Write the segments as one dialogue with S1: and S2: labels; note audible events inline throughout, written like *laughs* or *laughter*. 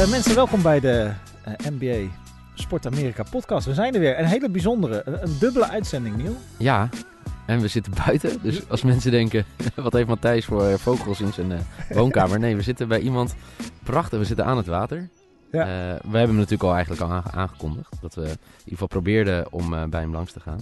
S1: Eh, mensen, welkom bij de eh, NBA Sport Amerika podcast. We zijn er weer. Een hele bijzondere, een, een dubbele uitzending, Niel.
S2: Ja, en we zitten buiten. Dus als mensen denken, *laughs* wat heeft Matthijs voor eh, vogels in zijn woonkamer? Nee, we zitten bij iemand prachtig. We zitten aan het water.
S1: Ja.
S2: We hebben hem natuurlijk al eigenlijk al aange- aangekondigd. Dat we in ieder geval probeerden om bij hem langs te gaan.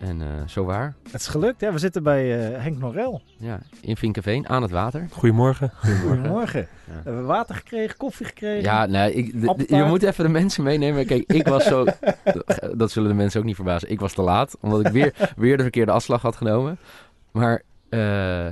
S2: En eh, zo waar.
S1: Het is gelukt. Ja, we zitten bij eh, Henk Norel.
S2: Ja, in Vinkenveen, aan het water.
S3: Goedemorgen.
S1: Goedemorgen.
S2: Ja.
S1: We hebben water gekregen, koffie gekregen.
S2: Ja, nee, ik, je moet even de mensen meenemen. Kijk, ik was zo... *laughs* dat zullen de mensen ook niet verbazen. Ik was te laat, omdat ik weer, weer de verkeerde afslag had genomen. Maar eh,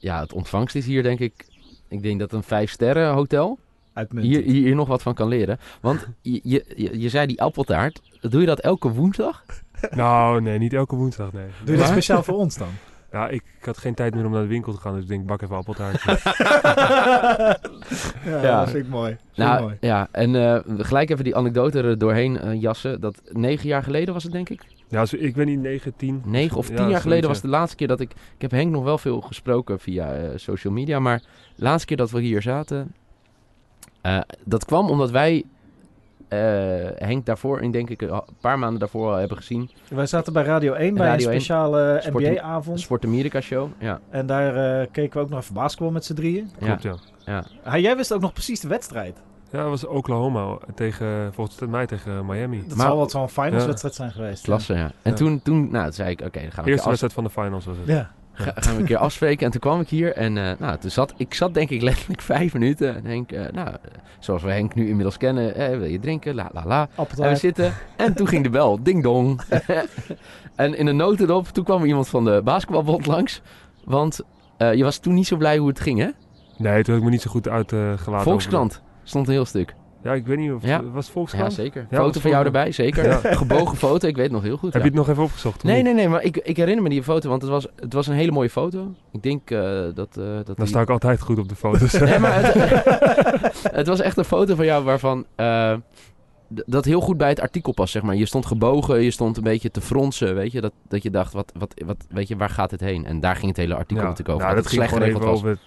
S2: ja, het ontvangst is hier denk ik... Ik denk dat een vijf sterren hotel hier, hier, hier nog wat van kan leren. Want je, je, je, je zei die appeltaart. Doe je dat elke woensdag?
S3: Nou, nee, niet elke woensdag, nee.
S1: Doe je dat speciaal voor ons dan? *laughs*
S3: Ja, ik, ik had geen tijd meer om naar de winkel te gaan, dus ik denk, bak even appeltaartje. *laughs*
S1: ja,
S2: Ja.
S1: dat vind ik mooi. Vind
S2: Nou,
S1: mooi.
S2: ja. En eh, gelijk even die anekdote er doorheen eh, jassen. Dat negen jaar geleden was het, denk ik.
S3: ja, zo, ik weet niet, 9, 10.
S2: Negen of tien
S3: Ja,
S2: jaar
S3: zoiets,
S2: geleden was de laatste keer dat ik... Ik heb Henk nog wel veel gesproken via eh, social media. Maar de laatste keer dat we hier zaten... eh, dat kwam omdat wij Henk daarvoor, in denk ik een paar maanden daarvoor al hebben gezien.
S1: Wij zaten bij Radio 1 bij
S2: Radio
S1: een
S2: 1.
S1: speciale NBA-avond.
S2: Sport America Show. Ja,
S1: En daar eh, keken we ook nog even basketbal met z'n drieën.
S2: ja.
S3: Klopt, ja.
S1: Ah, jij wist ook nog precies de wedstrijd.
S3: Ja, dat was Oklahoma tegen, volgens mij tegen Miami.
S1: Dat
S2: Maar-
S1: zal wat zo'n finals
S3: Ja.
S1: wedstrijd zijn geweest.
S2: Klasse, ja. En
S3: Ja.
S2: toen, toen, nou, toen zei ik, oké, dan gaan we,
S3: Eerste wedstrijd van de finals was het.
S1: Ja.
S2: Ga- gaan we een keer afspreken. En toen kwam ik hier en eh, nou, toen zat, ik zat denk ik letterlijk *laughs* vijf minuten. En Henk, eh, nou, zoals we Henk nu inmiddels kennen, eh, wil je drinken? La la la. En we zitten en toen ging de bel, *laughs* ding dong. *laughs* en in een notendop, toen kwam er iemand van de basketbalbond langs. Want je was toen niet zo blij hoe het ging, hè?
S3: Nee, toen had ik me niet zo goed uitgelaten.
S2: Volkskrant stond een heel stuk.
S3: Ja, ik weet niet of
S2: Ja.
S3: was het
S2: Ja, zeker.
S3: Ja,
S2: foto
S3: dat
S2: van jou erbij, zeker.
S3: Ja. *laughs*
S2: Gebogen foto, ik weet het nog heel goed.
S3: Heb je het nog even opgezocht?
S2: Nee, nee, nee, maar ik, ik herinner me die foto, want het was, het was een hele mooie foto. Ik denk eh, dat... eh dat
S3: Dan
S2: die-
S3: sta ik altijd goed op de foto's.
S2: Nee, maar het, *laughs* het was echt een foto van jou waarvan... eh, dat heel goed bij het artikel past, zeg maar. Je stond gebogen, je stond een beetje te fronsen, weet je. Dat, dat je dacht, wat, wat, wat, weet je, waar gaat het heen? En daar ging het hele artikel natuurlijk over.
S3: nou, dat
S2: het
S3: ging
S2: slecht
S3: gewoon even
S2: was.
S3: over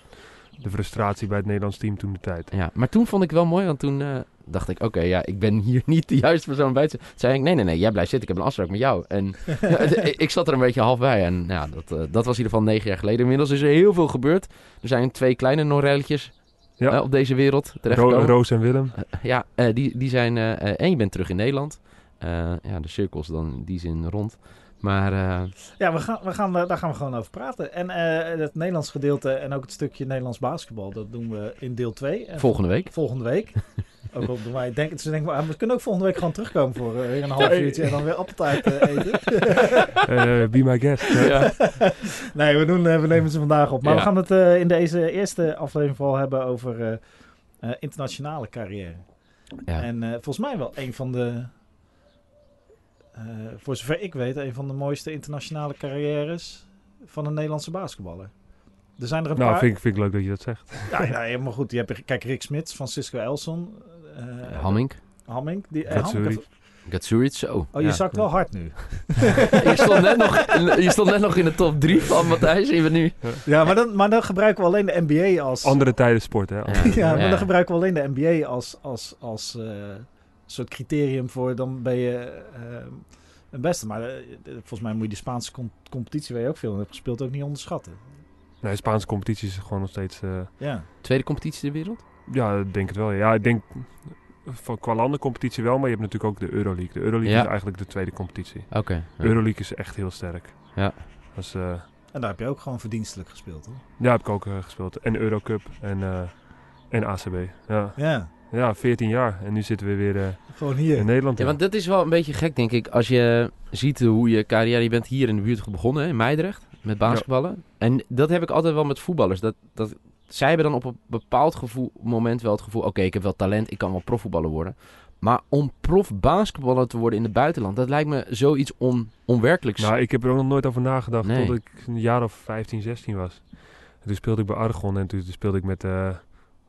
S3: de frustratie bij het Nederlands team toen de tijd.
S2: Ja, maar toen vond ik wel mooi, want toen eh, dacht ik... Oké, ja, ik ben hier *laughs* niet de juiste persoon bij te Toen zei ik, nee, nee, nee, jij blijft zitten. Ik heb een afspraak met jou. En *laughs* *laughs* ik- zat er een beetje half bij. En ja, dat, eh, dat was in ieder geval negen jaar geleden. Inmiddels is er heel veel gebeurd. Er zijn twee kleine Norelletjes
S3: Ja.
S2: op deze wereld terechtgekomen.
S3: Roos en Willem.
S2: Eh, ja, eh, die, die zijn... en je bent terug in Nederland. Eh, ja, de cirkels dan in die zin rond. Maar eh,
S1: Ja, we gaan, we gaan, daar gaan we gewoon over praten. En eh, het Nederlands gedeelte en ook het stukje Nederlands basketbal, dat doen we in deel 2. En
S2: volgende week.
S1: volgende week. *laughs* ook al doen wij, denk, ze denken, ah, we kunnen ook volgende week gewoon terugkomen voor eh, weer een half uurtje en dan weer appeltaart *laughs* eten.
S3: Eh, be my guest.
S2: Ja.
S1: nee, we, doen, we nemen ze vandaag op. Maar
S2: Ja.
S1: we gaan het eh, in deze eerste aflevering vooral hebben over eh, eh, internationale carrière.
S2: Ja.
S1: En eh, volgens mij wel een van de, voor zover ik weet, een van de mooiste internationale carrières van een Nederlandse basketballer. Er zijn er een
S3: Nou,
S1: paar.
S3: vind ik, vind ik leuk dat je dat zegt.
S1: Ja, ja, maar goed. Je hebt, kijk, Rick Smits, Francisco Elson. eh
S2: Hamming.
S1: Hamming. Die, eh,
S3: Gatsuri.
S1: Hamming-
S2: Gatsuric, zo.
S1: Oh, je
S3: Ja.
S1: zakt wel hard nu. *laughs*
S2: je, stond net nog, je stond net nog in de top 3 van Matthijs. Je bent nu...
S1: Ja, maar dan, maar dan gebruiken we alleen de NBA als...
S3: Andere tijden sport, hè?
S2: Ja. *laughs*
S1: ja, maar dan gebruiken we alleen de NBA als, als, als eh, soort criterium voor dan ben je eh, een beste. Maar eh, volgens mij moet je de Spaanse com- competitie, waar je ook veel in hebt gespeeld, ook niet onderschatten.
S3: Nee, Spaanse competitie is gewoon nog steeds... eh,
S1: Ja.
S2: Tweede competitie ter wereld?
S3: ja, ik denk het wel. Ja, ik denk... Van, qua landencompetitie wel, maar je hebt natuurlijk ook de Euroleague. De Euroleague
S2: Ja.
S3: is eigenlijk de tweede competitie.
S2: Oké. ja.
S3: Euroleague is echt heel sterk.
S2: Ja.
S3: Eh,
S1: En daar heb je ook gewoon verdienstelijk gespeeld, hoor.
S3: ja, heb ik ook eh, gespeeld. En Eurocup en, eh, en ACB. Ja.
S1: Ja,
S3: ja, 14 jaar. En nu zitten we weer eh,
S1: gewoon hier.
S3: in Nederland.
S2: Ja, want dat is wel een beetje gek, denk ik. Als je ziet hoe je carrière... Je bent hier in de buurt begonnen, hè, in Meidrecht, met basketballen. En dat heb ik altijd wel met voetballers. Dat, dat, zij hebben dan op een bepaald gevoel, moment wel het gevoel... Oké, ik heb wel talent, ik kan wel profvoetballer worden. Maar om prof basketballer te worden in het buitenland... Dat lijkt me zoiets on, onwerkelijks.
S3: Nou, ik heb er ook nog nooit over nagedacht
S2: Nee.
S3: tot ik een jaar of 15, 16 was. En toen speelde ik bij Argon en toen speelde ik met eh,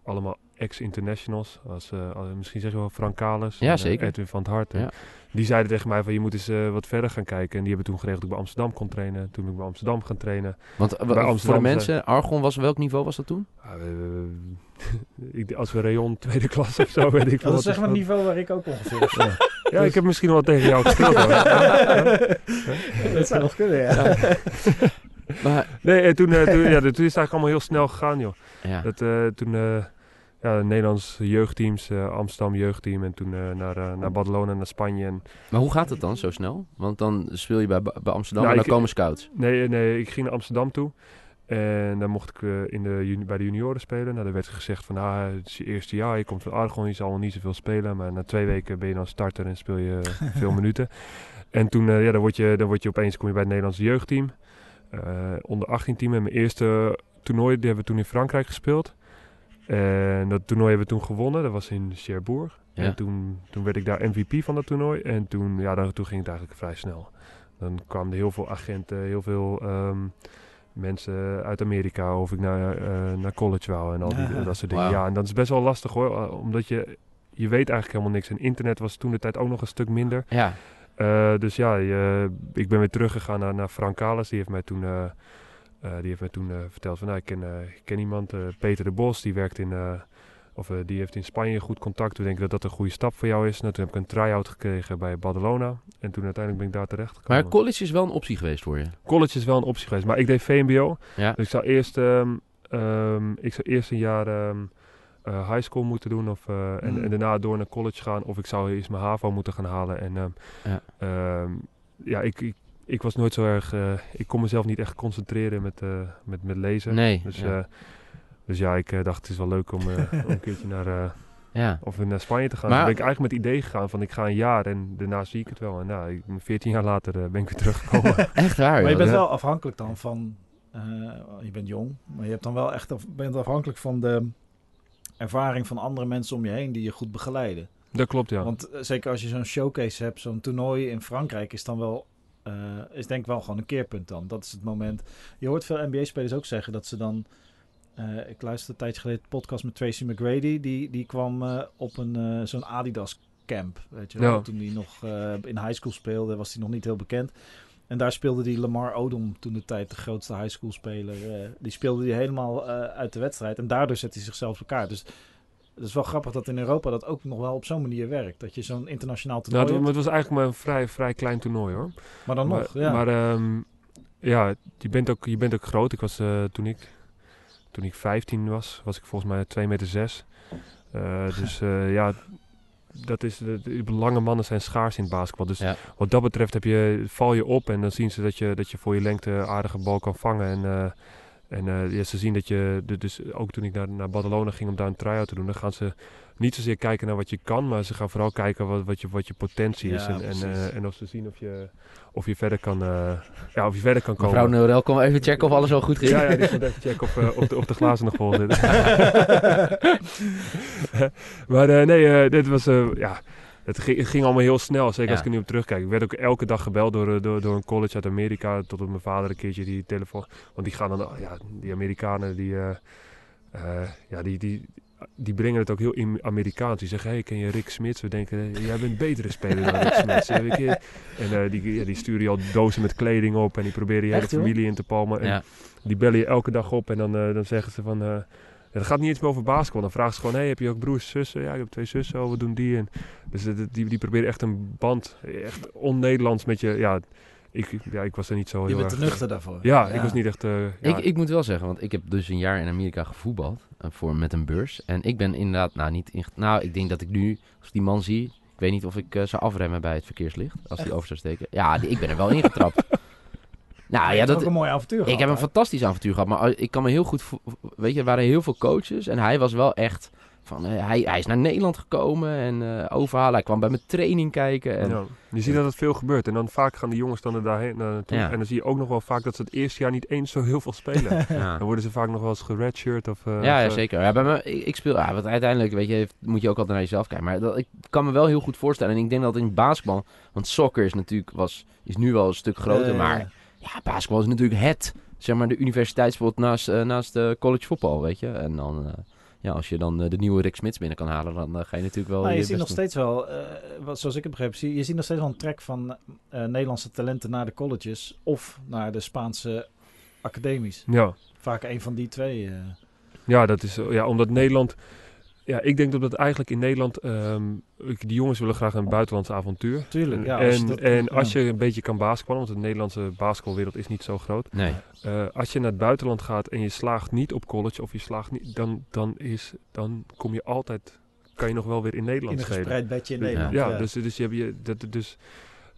S3: allemaal ex-internationals. Als, eh, als- misschien zeg je wel Frank Kales.
S2: Ja,
S3: en, eh,
S2: zeker.
S3: Edwin van het Hart.
S2: Ja.
S3: Die zeiden tegen mij van je moet eens eh, wat verder gaan kijken. En die hebben toen geregeld dat ik bij Amsterdam kon trainen. Toen ben ik bij Amsterdam gaan trainen.
S2: Want
S3: Bij
S2: voor de mensen, Argon was welk niveau was dat toen?
S3: Ja, *laughs* als we rayon tweede klas of zo, weet ik veel.
S1: Dat is zeg maar
S3: het
S1: niveau waar ik ook ongeveer zit.
S3: Ja, ik heb misschien wel tegen jou gespeeld hoor. *laughs* Ja.
S1: Dat zou nog kunnen, ja.
S2: Maar,
S3: Nee, en toen, eh, toen, *laughs* ja, toen is het eigenlijk allemaal heel snel gegaan joh.
S2: ja.
S3: Dat, eh, toen eh ja, Nederlands jeugdteams, eh, Amsterdam jeugdteam en toen eh, naar, eh, naar Barcelona, naar Spanje. En,
S2: maar hoe gaat het dan zo snel? Want dan speel je bij, bij Amsterdam
S3: Nou,
S2: en dan
S3: ik-
S2: komen scouts.
S3: nee, nee, ik ging naar Amsterdam toe. En dan mocht ik eh, in de, bij de junioren spelen. Nou, dan werd gezegd van, ah, het is je eerste jaar, je komt van Argon, je zal wel niet zoveel spelen. Maar na twee weken ben je dan starter en speel je veel *laughs* minuten. En toen, eh, ja, dan word, je, dan word je opeens, kom je bij het Nederlandse jeugdteam. Eh, onder 18 team. En mijn eerste toernooi, die hebben we toen in Frankrijk gespeeld. En dat toernooi hebben we toen gewonnen. Dat was in Cherbourg.
S2: Ja.
S3: En toen, toen werd ik daar MVP van dat toernooi. En toen, ja, dan, toen ging het eigenlijk vrij snel. Dan kwamen er heel veel agenten, heel veel ehm, mensen uit Amerika. Of ik naar, eh, naar college wou en al die,
S1: Ja.
S3: dat soort dingen. Ja, en dat is best wel lastig hoor. eh, Omdat je, je weet eigenlijk helemaal niks. En internet was toen de tijd ook nog een stuk minder.
S2: Ja,
S3: Eh, dus ja, je- ik ben weer teruggegaan naar, naar Frank Kales. Die heeft mij toen, eh, eh, die heeft mij toen eh, verteld van, nou, ik ken, eh, ik ken iemand, eh, Peter de Bos, die werkt in, eh, of eh, die heeft in Spanje goed contact. We denken dat dat een goede stap voor jou is. Nou, toen heb ik een try-out gekregen bij Barcelona. En toen uiteindelijk ben ik daar terecht gekomen.
S2: maar college is wel een optie geweest voor je.
S3: College is wel een optie geweest, maar ik deed VMBO.
S2: Ja,
S3: Dus ik zou eerst, ehm, ehm, ik zou eerst een jaar ehm, eh, high school moeten doen of, eh, en,
S1: Mm.
S3: en daarna door naar college gaan. Of ik zou eerst mijn HAVO moeten gaan halen. En
S2: Ja.
S3: ja, ik, ik, ik was nooit zo erg, eh, ik kon mezelf niet echt concentreren met, eh, met, met lezen.
S2: nee.
S3: Dus
S2: ja.
S3: ja, dus ja ik eh, dacht het is wel leuk om, eh, *laughs* om een keertje naar, eh,
S2: ja.
S3: of naar Spanje te gaan.
S2: Maar-
S3: ben ik eigenlijk met het idee gegaan van ik ga een jaar en daarna zie ik het wel. En nou, ik, 14 jaar later eh, ben ik weer teruggekomen. *laughs*
S2: Echt waar,
S1: Maar je bent
S2: Ja.
S1: wel afhankelijk dan van... eh, je bent jong, maar je hebt dan wel echt af- bent afhankelijk van de ervaring van andere mensen om je heen die je goed begeleiden.
S3: dat klopt ja.
S1: Want eh, zeker als je zo'n showcase hebt, zo'n toernooi in Frankrijk, is dan wel, eh, is denk ik wel gewoon een keerpunt dan. Dat is het moment. Je hoort veel NBA-spelers ook zeggen dat ze dan. eh, ik luisterde een tijdje geleden de podcast met Tracy McGrady. Die, die kwam eh, op een zo'n Adidas camp. Weet je wel. Toen hij nog in high school speelde, was hij nog niet heel bekend. En daar speelde die Lamar Odom toen de tijd de grootste high school speler. die speelde die helemaal uit de wedstrijd. En daardoor zet hij zichzelf elkaar. Dus het is wel grappig dat in Europa dat ook nog wel op zo'n manier werkt. Dat je zo'n internationaal
S3: Nou,
S1: toernooi
S3: het,
S1: hebt.
S3: het was eigenlijk maar een vrij, vrij klein toernooi hoor.
S1: Maar dan
S3: maar,
S1: nog, ja.
S3: Maar ehm, ja, je bent, ook, je bent ook groot. Ik was eh, toen ik toen ik 15 was, was ik volgens mij 2 meter 6. Eh, *laughs* dus eh, ja, dat is, de, lange mannen zijn schaars in het basketbal. Dus
S2: Ja.
S3: wat dat betreft heb je, val je op en dan zien ze dat je, dat je voor je lengte aardige bal kan vangen. En, eh, en eh, ja, ze zien dat je, dus ook toen ik naar, naar Barcelona ging om daar een try-out te doen, dan gaan ze niet zozeer kijken naar wat je kan, maar ze gaan vooral kijken wat, wat, je, wat je potentie is.
S1: Ja,
S3: En, en, eh, en of ze zien of je, of je verder kan, eh, ja, of je verder kan komen.
S2: Mevrouw Norel, kom even checken of alles wel goed ging.
S3: Ja, ja, die moet even checken of, of, de, of de glazen nog vol zitten. *laughs* *laughs* maar eh, nee, dit was, eh, ja, het ging, het ging allemaal heel snel. Zeker als ik er nu op terugkijk. Ik werd ook elke dag gebeld door, eh, door, door een college uit Amerika. Tot op mijn vader een keertje die telefoon. Want die gaan dan, ja, die Amerikanen, die, eh, eh, ja, die, die, die brengen het ook heel in Amerikaans. Die zeggen, hey, ken je Rick Smits? We denken, jij bent een betere speler dan Rick Smits. En die, ja, die sturen je al dozen met kleding op. En die proberen je hele familie in te palmen. En
S2: Ja.
S3: die bellen je elke dag op en dan, dan zeggen ze van... eh dat gaat niet eens meer over basketbal. Dan vragen ze gewoon, hey, heb je ook broers, zussen? Ja, ik heb twee zussen, oh, wat doen die? En dus eh, die, die proberen echt een band, echt on-Nederlands met je... Ja ik, ja, ik was er niet zo
S1: je
S3: heel
S1: bent te
S3: erg...
S1: nuchter daarvoor.
S3: Ja, ik was niet echt... eh, ja,
S2: Ik, ik moet wel zeggen, want ik heb dus een jaar in Amerika gevoetbald eh, voor, met een beurs. En ik ben inderdaad, nou niet, in, nou ik denk dat ik nu, als ik die man zie, ik weet niet of ik eh, zou afremmen bij het verkeerslicht, als die
S1: Echt?
S2: over zou steken. Ja, die- ik ben er wel ingetrapt. *laughs* nou ja, dat,
S1: ook een mooi avontuur
S2: ik
S1: gehad,
S2: heb een fantastisch avontuur gehad, maar ik kan me heel goed, weet je, er waren heel veel coaches en hij was wel echt van, eh, hij, hij is naar Nederland gekomen en eh, overhalen. Hij kwam bij mijn training kijken en
S3: ja. Je ziet dat het veel gebeurt. En dan vaak gaan die jongens dan er daarheen naar naartoe.
S2: Ja.
S3: En dan zie je ook nog wel vaak dat ze het eerste jaar niet eens zo heel veel spelen. *laughs*
S2: ja.
S3: Dan worden ze vaak nog wel eens geredshirt of... eh,
S2: Ja,
S3: of, eh,
S2: zeker. Ja, bij me, ik, ik speel, ja, want uiteindelijk weet je, moet je ook altijd naar jezelf kijken. Maar dat, ik kan me wel heel goed voorstellen. En ik denk dat in basketbal, want soccer is natuurlijk was, is nu wel een stuk groter.
S1: Eh,
S2: maar ja, basketbal is natuurlijk het, zeg maar, de universiteitssport naast, eh, naast de college voetbal, weet je. En dan, eh, ja, als je dan eh, de nieuwe Rick Smits binnen kan halen, dan eh, ga je natuurlijk wel.
S1: Maar je
S2: je
S1: ziet nog
S2: doen.
S1: steeds wel, eh, wat, zoals ik heb begrepen, zie, je ziet nog steeds wel een trek van eh, Nederlandse talenten naar de colleges of naar de Spaanse academies.
S3: Ja.
S1: Vaak een van die twee. eh.
S3: Ja, dat is, eh, ja, omdat Nederland... Ja, ik denk dat het eigenlijk in Nederland... ehm, ik- die jongens willen graag een buitenlands avontuur.
S1: Tuurlijk, ja.
S3: en
S1: als je dat-
S3: en als je een beetje kan basketballen, want de Nederlandse basketbalwereld is niet zo groot.
S2: Nee.
S3: Eh, als je naar het buitenland gaat en je slaagt niet op college of je slaagt niet, dan, dan, is, dan kom je altijd, kan je nog wel weer in Nederland
S1: in een gespreid bedje in Nederland.
S3: Ja, dus, dus je hebt je, dat, dus,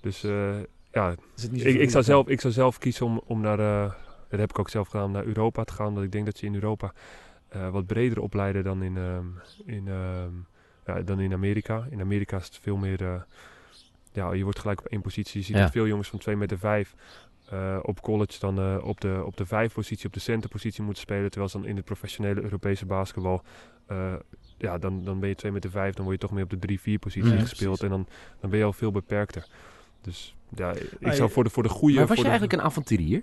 S3: dus eh, ja, ik, ik, zou zelf, ik zou zelf kiezen om, om naar, eh, dat heb ik ook zelf gedaan, om naar Europa te gaan. Want ik denk dat je in Europa eh, wat breder opleiden dan in, ehm, in, ehm, ja, dan in Amerika. In Amerika is het veel meer, eh, ja, je wordt gelijk op één positie. Je ziet
S2: Ja.
S3: veel jongens van 2 meter 5 op college dan eh, op, de, op de vijf positie, op de centerpositie moeten spelen. Terwijl ze dan in het professionele Europese basketbal, eh, ja, dan, dan ben je 2 meter 5, dan word je toch meer op de 3-4 positie
S2: Ja,
S3: gespeeld.
S1: precies.
S3: En dan, dan ben je al veel beperkter. Dus ja, ik
S1: Ah,
S3: zou
S1: je-
S3: voor de, voor de goede...
S2: Maar was je
S3: de-
S2: eigenlijk een avonturier?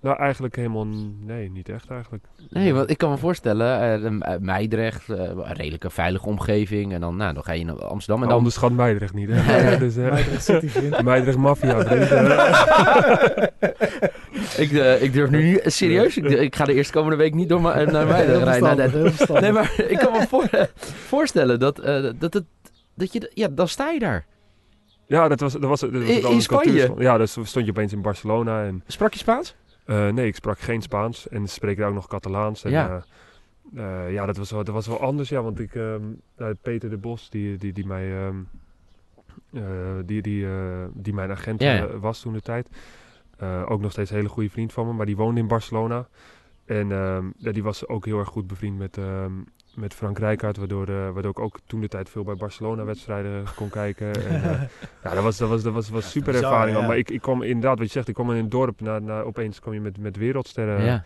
S3: Nou, eigenlijk helemaal... Nee, niet echt eigenlijk.
S2: Nee, want ik kan me voorstellen, eh, eh, Meidrecht, eh, een redelijke veilige omgeving. En dan, nou, dan ga je naar Amsterdam. En dan,
S3: onderschat Meidrecht niet, hè?
S2: Ja.
S3: dus, eh,
S1: Meidrecht City, vriend. *laughs*
S3: Meidrecht Mafia, vriend. *laughs*
S2: Ik, eh, ik durf nu niet, serieus, ik, ik ga de eerste komende week niet door naar Meidrecht
S1: Heel
S2: rijden.
S1: verstandig,
S2: Nee,
S1: heel verstandig.
S2: nee, maar ik kan me voor- *laughs* voorstellen dat, eh, dat, het, dat je, ja, dan sta je daar.
S3: ja, dat was, dat was, dat was
S2: In-
S3: een
S2: in
S3: andere
S2: Spanje?
S3: cultuur. Ja, dus stond je opeens in Barcelona en...
S2: Sprak je Spaans?
S3: Eh, nee, ik sprak geen Spaans en spreek daar ook nog Catalaans. En,
S2: Ja.
S3: ja. ja, dat was, wel, dat was wel anders, ja. Want ik... ehm, Peter de Bos, die, die, die mij... ehm, eh, die, die, eh, die mijn agent
S2: Ja,
S3: eh, was toen de tijd. Eh, ook nog steeds een hele goede vriend van me, maar die woonde in Barcelona. En ehm, ja, die was ook heel erg goed bevriend met, met Frank Rijkaard, waardoor, eh, waardoor ik ook toen de tijd veel bij Barcelona-wedstrijden kon kijken. En, eh, *laughs* ja, dat was, dat was, dat was, was super
S1: bizar,
S3: ervaring.
S1: ja.
S3: Maar ik, ik kwam inderdaad, wat je zegt, ik kwam in een dorp, na, na, opeens kom je met, met wereldsterren
S2: ja.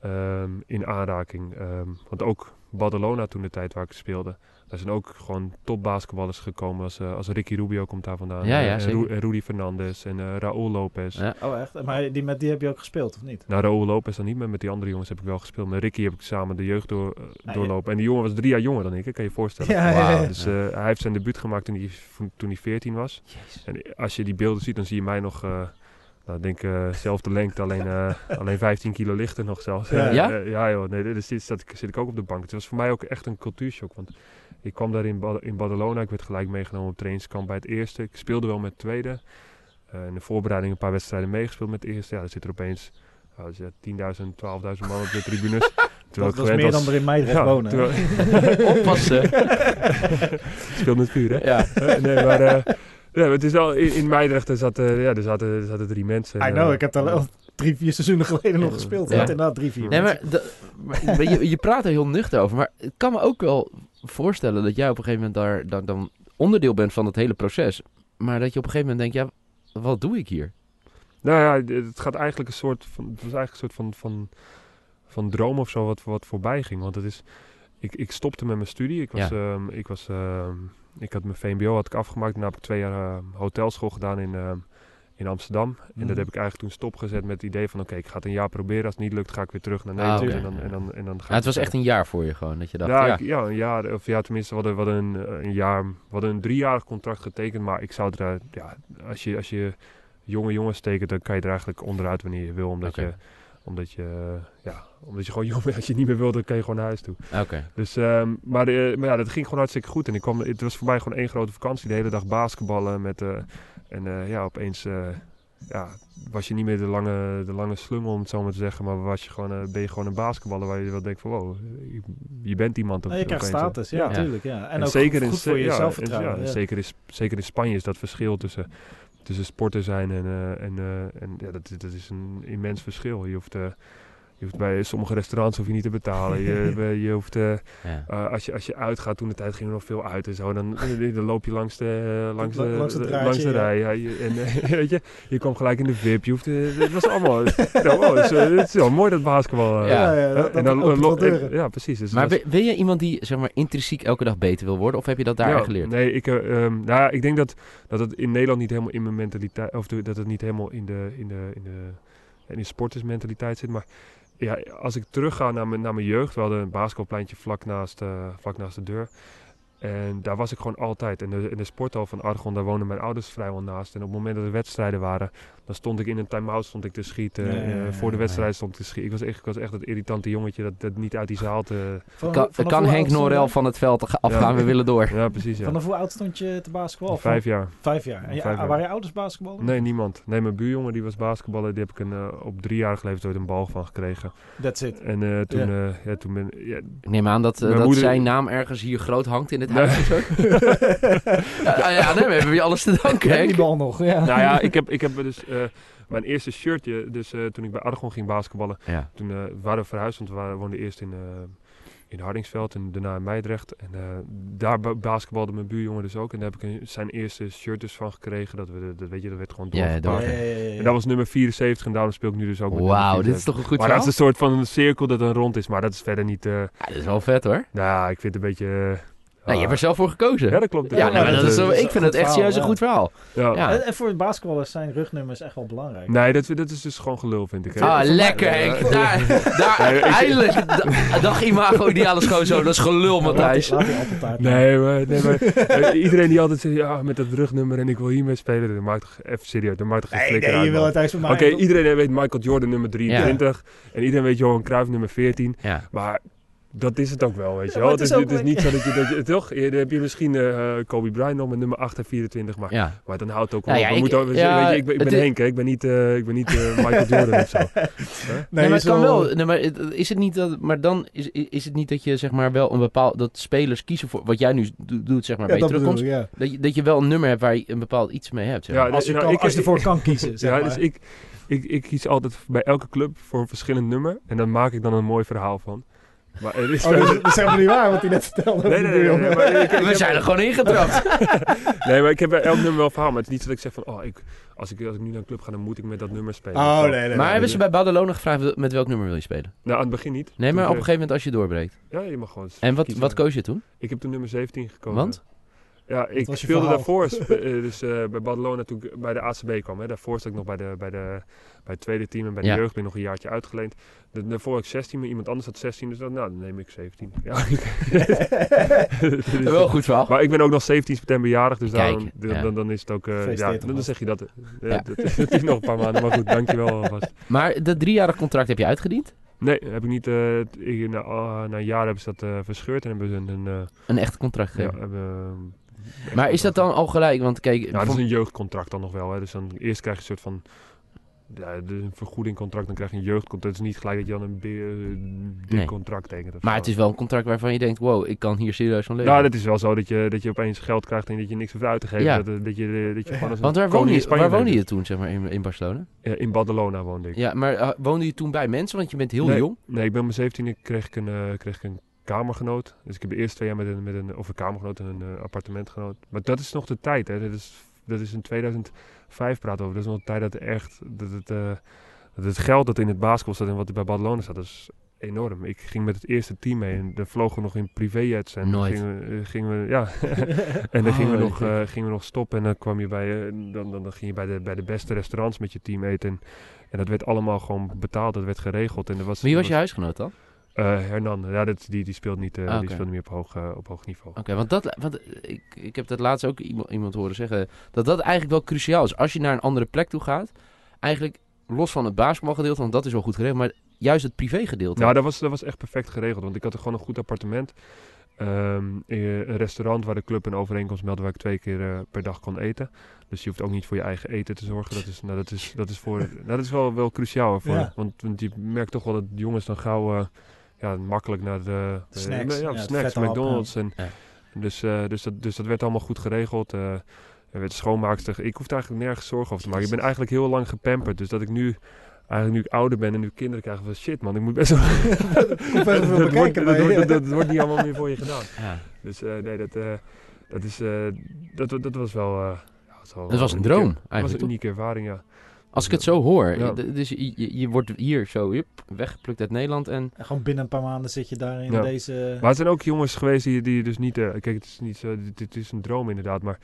S3: ehm, in aanraking. Ehm, want ook Badalona toen de tijd waar ik speelde. Daar zijn ook gewoon top basketballers gekomen. Als, eh, als Ricky Rubio komt daar vandaan.
S2: Ja,
S3: eh,
S2: ja,
S3: en. Ru- en Rudy Fernandez en eh Raúl Lopez.
S2: Ja.
S1: Oh, echt? Maar die, met die heb je ook gespeeld, of niet?
S3: Nou, Raúl Lopez dan niet, maar met die andere jongens heb ik wel gespeeld. Met Ricky heb ik samen de jeugd door, eh,
S1: ja.
S3: doorlopen. En die jongen was drie jaar jonger dan ik, hè, kan je je voorstellen.
S1: Ja, ja, ja.
S2: Wauw.
S3: Dus eh, hij heeft zijn debuut gemaakt toen hij, toen hij 14 was.
S2: Jezus.
S3: En als je die beelden ziet, dan zie je mij nog, eh nou, ik denk eh zelfde lengte, alleen, eh, alleen 15 kilo lichter nog zelfs.
S1: Ja?
S2: Ja?
S3: eh, ja joh, nee, dus zat, ik- zit ik ook op de bank. Het was voor mij ook echt een cultuurshock, want ik kwam daar in, in Badalona, ik werd gelijk meegenomen op trainingskamp bij het eerste. Ik speelde wel met het tweede. Eh, in de voorbereiding een paar wedstrijden meegespeeld met het eerste. Ja, dan zit er opeens nou, dus, ja, 10.000, 12.000 man op de tribunes. *laughs* Terwijl
S1: Dat
S3: ik
S1: was meer
S3: was-
S1: dan er in Meidrecht
S3: Ja,
S1: wonen.
S3: terwijl- *laughs*
S2: Oppassen. *laughs*
S3: Speelt met vuur, hè?
S2: ja.
S3: Nee, maar eh, ja, het is wel in, in Meidrecht er zaten, ja, er zaten, er zaten drie mensen.
S1: I
S3: En,
S1: know,
S3: eh,
S1: ik heb daar al drie, vier seizoenen geleden nog gespeeld.
S2: Ja.
S1: Inderdaad, drie, vier
S2: Nee, maar, je, je praat er heel nuchter over. Maar ik kan me ook wel voorstellen dat jij op een gegeven moment daar dan, dan onderdeel bent van het hele proces. Maar dat je op een gegeven moment denkt, ja, wat doe ik hier?
S3: Nou ja, het gaat eigenlijk een soort van, het was eigenlijk een soort van, van, van droom of zo wat, wat voorbij ging. Want het is, ik, ik stopte met mijn studie. Ik was,
S2: Ja.
S3: ehm, ik was, ehm, ik had mijn VMBO had ik afgemaakt. Daarna heb ik twee jaar ehm, hotelschool gedaan in, ehm, in Amsterdam. En
S1: Mhm.
S3: dat heb ik eigenlijk toen stopgezet met het idee van, oké, ik ga het een jaar proberen. Als het niet lukt, ga ik weer terug naar
S2: Ah,
S3: Nederland. en, dan, en, dan, en dan ga
S2: Ja, het was echt een jaar voor je gewoon, dat je dacht,
S3: ja,
S2: ja,
S3: ik- ja, een jaar, of ja, tenminste, we hadden, we hadden een, eh, een jaar, we hadden een driejarig contract getekend, maar ik zou er, eh, ja, als je, als je jonge jongens tekent, dan kan je er eigenlijk onderuit wanneer je wil, omdat je, omdat je, eh, ja, omdat je gewoon *laughs* jong bent, als je niet meer wilt, dan kan je gewoon naar huis toe.
S2: oké.
S3: Dus, ehm, maar, eh, maar ja, dat ging gewoon hartstikke goed en ik kwam, het was voor mij gewoon één grote vakantie, de hele dag basketballen met, eh, en eh, ja, opeens, eh, ja, was je niet meer de lange, de lange slungel, om het zo maar te zeggen, maar was je gewoon, eh, ben je gewoon een basketballer waar je wel denkt van, wow, je, je bent iemand.
S1: Nee, je krijgt
S3: opeens, hè.
S1: status, ja,
S3: Ja.
S1: natuurlijk. Ja. En,
S3: En,
S1: ook
S3: zeker
S1: goed,
S3: in,
S1: goed voor je
S3: ja,
S1: zelfvertrouwen.
S3: en- ja,
S1: ja.
S3: Zeker, in, zeker in Spanje is dat verschil tussen, tussen sporter zijn en, eh, en, eh, en ja, dat, dat is een immens verschil. Je hoeft, eh, je hoeft bij sommige restaurants hoef je niet te betalen. Je, *laughs* je hoeft, eh,
S2: Ja.
S3: eh, als, je, als je uitgaat, toen de tijd ging er nog veel uit en zo, dan, dan loop je langs de, langs de,
S1: Langs
S3: de-
S1: draadje,
S3: langs de
S1: ja.
S3: rij. Ja, en, eh, *laughs* weet je, je kwam gelijk in de VIP. Je hoeft, eh, het was allemaal, ja, wow, het, is, eh, het is wel mooi dat basketbal. eh,
S2: Ja.
S1: ja,
S3: eh,
S1: dat,
S3: en dan, lo- en- ja, precies. Dus
S2: Maar
S3: was-
S2: ben, ben je iemand die, zeg maar, intrinsiek elke dag beter wil worden? Of heb je dat daar
S3: Ja,
S2: geleerd?
S3: Nee, ik, eh, ehm, nou, ja, ik denk dat, dat het in Nederland niet helemaal in mijn mentaliteit, of dat het niet helemaal in de, in de, in de, in de sportersmentaliteit zit. Maar ja, als ik terugga naar mijn, naar mijn jeugd, we hadden een basketbalpleintje vlak naast, eh, vlak naast de deur. En daar was ik gewoon altijd. En de, in de sporthal van Argon, daar woonden mijn ouders vrijwel naast. En op het moment dat er wedstrijden waren, dan stond ik in een time-out stond ik te schieten.
S1: Ja, ja,
S3: Eh, voor de wedstrijd
S1: ja.
S3: stond ik te schieten. Ik was echt, ik was echt dat irritante jongetje dat, dat niet uit die zaal te...
S1: Van-
S2: Kan,
S1: vanaf
S2: kan
S1: hoe
S2: Henk? Norel van het veld ga- afgaan,
S3: Ja.
S2: we willen door.
S3: Ja, precies ja.
S1: Vanaf hoe oud stond je te basketballen?
S3: Vijf jaar.
S1: Vijf jaar. En je,
S3: Vijf jaar.
S1: waren je ouders basketballen?
S3: Nee, niemand. Nee, mijn buurjongen die was basketballer. Die heb ik een, eh, op drie jaar geleden ooit een bal van gekregen.
S1: That's it.
S3: En eh, toen,
S1: Ja.
S3: toen ben ja,
S2: Ik neem aan dat, dat
S3: moeder-
S2: zijn naam ergens hier groot hangt in het
S3: Nee.
S2: huis. *laughs* ja, ja, nee, we hebben je alles te danken,
S1: Je hebt die bal nog, ja.
S3: nou ja, ik heb, ik heb dus mijn eerste shirtje, dus eh, toen ik bij Argon ging basketballen,
S2: Ja.
S3: toen eh, waren we verhuisd, want we waren, woonden eerst in, eh, in Hardingsveld en daarna in Meidrecht. En eh, daar ba- basketbalde mijn buurjongen dus ook. En daar heb ik een- zijn eerste shirt dus van gekregen. Dat, we, de- dat weet je, dat werd gewoon doorgepakt.
S2: door.
S1: Ja, ja, ja, ja.
S3: En dat was nummer 74 en daarom speel ik nu dus ook
S2: Wauw, dit is
S3: 74.
S2: toch een goed
S3: Maar dat is een soort van een cirkel dat dan rond is, maar dat is verder niet... eh,
S2: Ja, dat is wel vet hoor.
S3: nou ja, ik vind het een beetje... eh,
S2: Nou, je hebt er zelf voor gekozen.
S3: Ja, dat klopt.
S2: Ja,
S1: Ja,
S2: nou, maar
S1: dat
S2: dat is, zo- ik vind het echt
S1: verhaal,
S2: serieus een goed verhaal.
S3: Ja.
S2: Ja.
S1: En, en voor basketballers zijn rugnummers echt wel belangrijk.
S3: Nee, dat, dat is dus gewoon gelul, vind ik. hè.
S2: Ah, lekker Henk.
S3: ja.
S2: Daar, *laughs* daar
S3: Nee, ik-
S2: eindelijk. Da- Dag imago ideale schoonzoon. Dat is gelul, Matthijs.
S3: Nee, maar, nee, maar *laughs* eh, iedereen die altijd zegt, ja, met dat rugnummer en ik wil hiermee spelen, dat maakt toch even serieus, dat maakt toch geen flikker
S1: nee,
S3: uit,
S1: je wil het.
S3: Oké, iedereen weet Michael Jordan nummer 23 en iedereen weet Johan Cruijff nummer 14,
S2: Ja.
S3: maar dat is het ook wel, weet je
S1: Ja,
S3: wel. Het
S1: het
S3: is, het is niet zo dat je, dat je toch, je- dan heb je misschien eh, Kobe Bryant nog met nummer 8 en 24, maar,
S2: Ja.
S3: maar dan houdt het ook wel
S2: Nou
S3: op.
S2: ja,
S3: We
S2: ik-
S3: moeten ook-
S2: ja,
S3: weet je, ik ben, ik ben
S2: het is-
S3: Henk, hè. ik ben niet, eh, ik ben niet eh, Michael Jordan of zo. *laughs*
S2: Nee, maar het kan wel. Nee, maar is het niet dat, maar dan is, is het niet dat je zeg maar wel een bepaald dat spelers kiezen voor wat jij nu do- doet zeg maar bij
S1: Ja,
S2: je
S1: bedoel
S2: terugkomst.
S1: ik, ja.
S2: Dat je, dat je wel een nummer hebt waar je een bepaald iets mee hebt. Zeg
S3: Ja,
S2: maar.
S1: Als je,
S3: nou,
S1: kan,
S3: ik-
S1: als je
S3: ik-
S1: ervoor kan kiezen, zeg
S3: Ja, dus ik, ik, ik kies altijd bij elke club voor een verschillend nummer en dan maak ik dan een mooi verhaal van. Maar het is
S1: Oh, dat, dat is helemaal niet waar wat hij net vertelde.
S3: Nee, nee, nee, nee, maar ik- ik
S2: We zijn er gewoon ingetrapt. *laughs*
S3: Nee, maar ik heb bij elk nummer wel een verhaal. Maar het is niet zo dat ik zeg van, oh, ik, als, ik, als ik nu naar een club ga, dan moet ik met dat nummer spelen.
S1: Oh, nee, nee.
S2: maar
S1: nee.
S2: hebben ze bij Badalona gevraagd met welk nummer wil je spelen?
S3: Nou, aan het begin niet.
S2: Nee,
S3: Toen
S2: maar op een
S3: kreeg-
S2: gegeven moment als je doorbreekt.
S3: Ja, je mag gewoon
S2: En wat,
S3: kiezen.
S2: wat koos je toen?
S3: Ik heb toen nummer 17 gekozen.
S2: Want?
S3: Ja, ik speelde
S1: verhaal?
S3: daarvoor, *laughs* eh, dus eh, bij Badalona toen ik bij de ACB kwam. Hè. Daarvoor zat ik nog bij, de, bij, de, bij het tweede team en bij de
S2: Ja.
S3: jeugd ben ik nog een jaartje uitgeleend. De, daarvoor had ik 16, maar iemand anders had 16, dus dan, nou, dan neem ik 17. Ja, *laughs* *laughs* Dus-
S2: Wel goed verhaal.
S3: Maar ik ben ook nog 17 september jarig, dus
S2: Kijk,
S3: dan,
S2: ja.
S3: dan, dan is het ook... eh, ja, dan, zeg je dat.
S2: Ja.
S3: ja. Dat, dat is nog een paar maanden, maar goed, dankjewel alvast.
S2: Maar dat driejarig contract heb je uitgediend?
S3: Nee, heb ik niet. eh, t- ik- na, ah, na een jaar hebben ze dat eh, verscheurd en hebben ze een. een
S2: Een echt contract
S3: ja,
S2: gegeven.
S3: hebben, eh,
S2: maar is dat dan al gelijk? Want kijk,
S3: Ja, dat is een jeugdcontract dan nog wel. Hè. Dus dan eerst krijg je een soort van. Ja, een vergoedingcontract, dan krijg je een jeugdcontract. Het is niet gelijk dat je dan een eh, dik
S2: Nee.
S3: contract tekent.
S2: maar
S3: zo.
S2: het is wel een contract waarvan je denkt, wow, ik kan hier serieus van leven.
S3: Nou, dat is wel zo dat je, dat je opeens geld krijgt en dat je niks hoeft uit te geven.
S2: Ja.
S3: Dat, dat je, dat je gewoon als een
S2: Want waar woonde
S3: in
S2: je,
S3: Spanje
S2: waar woonde je toen, zeg maar, in, in Barcelona?
S3: Ja, in Badalona woonde ik.
S2: Ja, maar eh, woonde je toen bij mensen? Want je bent heel
S3: nee,
S2: jong.
S3: Nee, ik ben mijn 17e kreeg ik een, eh, kreeg ik een kamergenoot. Dus ik heb de eerste twee jaar met een, met een of een kamergenoot en een eh, appartementgenoot. Maar dat is nog de tijd, hè. Dat is, dat is in 2005 praten over. Dat is nog de tijd dat echt, dat het, eh, dat het geld dat in het basketbal staat en wat er bij Badalona staat, dat is enorm. Ik ging met het eerste team mee en daar vlogen we nog in privéjets. En
S2: Nooit.
S3: Gingen, we- eh, gingen we, ja. *laughs* en dan gingen, we nog, gingen we nog stoppen en dan kwam je bij, dan, dan, dan ging je bij de, bij de beste restaurants met je team eten. En, en dat werd allemaal gewoon betaald, dat werd geregeld. En er was,
S2: Wie was
S3: er
S2: je huisgenoot dan?
S3: Eh, Hernan, ja, dat, die, die speelt niet, eh, die speelt niet meer op hoog, eh, op hoog niveau.
S2: Oké, want, dat, want ik, ik heb dat laatst ook iemand, iemand horen zeggen, dat dat eigenlijk wel cruciaal is. Als je naar een andere plek toe gaat, eigenlijk los van het basketbalgedeelte, want dat is wel goed geregeld, maar juist het privégedeelte.
S3: Nou, dat was, dat was echt perfect geregeld, want ik had er gewoon een goed appartement. Ehm, eh, een restaurant waar de club een overeenkomst meldde waar ik twee keer eh, per dag kon eten. Dus je hoeft ook niet voor je eigen eten te zorgen. Dat is, nou, dat is, dat is, voor, nou, *laughs* dat is wel, wel cruciaal. Voor,
S1: Ja.
S3: want, want je merkt toch wel dat jongens dan gauw eh, ja, makkelijk naar de,
S1: De snacks,
S3: ja, de snacks, McDonald's. En, dus, eh, dus, dat, dus dat werd allemaal goed geregeld. eh, er werd schoonmaakster. Ik hoefde eigenlijk nergens zorgen over te maken. Ik ben eigenlijk heel lang gepamperd. Dus dat ik nu, eigenlijk nu ik ouder ben en nu kinderen krijg van shit man, ik moet best wel... *laughs* dat, wordt, dat, wordt, dat, dat wordt niet allemaal meer voor je gedaan.
S2: Ja.
S3: Dus eh, nee, dat, dat, is, dat, dat, dat was wel... het wel
S2: Dat was een droom,
S3: Het was
S2: eigenlijk,
S3: een unieke ervaring, ja.
S2: Als ik het zo hoor,
S3: Ja.
S2: dus je, je, je wordt hier zo hup, weggeplukt uit Nederland en...
S1: En Gewoon binnen een paar maanden zit je daar in
S3: Ja.
S1: deze...
S3: Maar het zijn ook jongens geweest die, die dus niet... eh, kijk, het is niet zo... Dit, dit is een droom inderdaad, maar...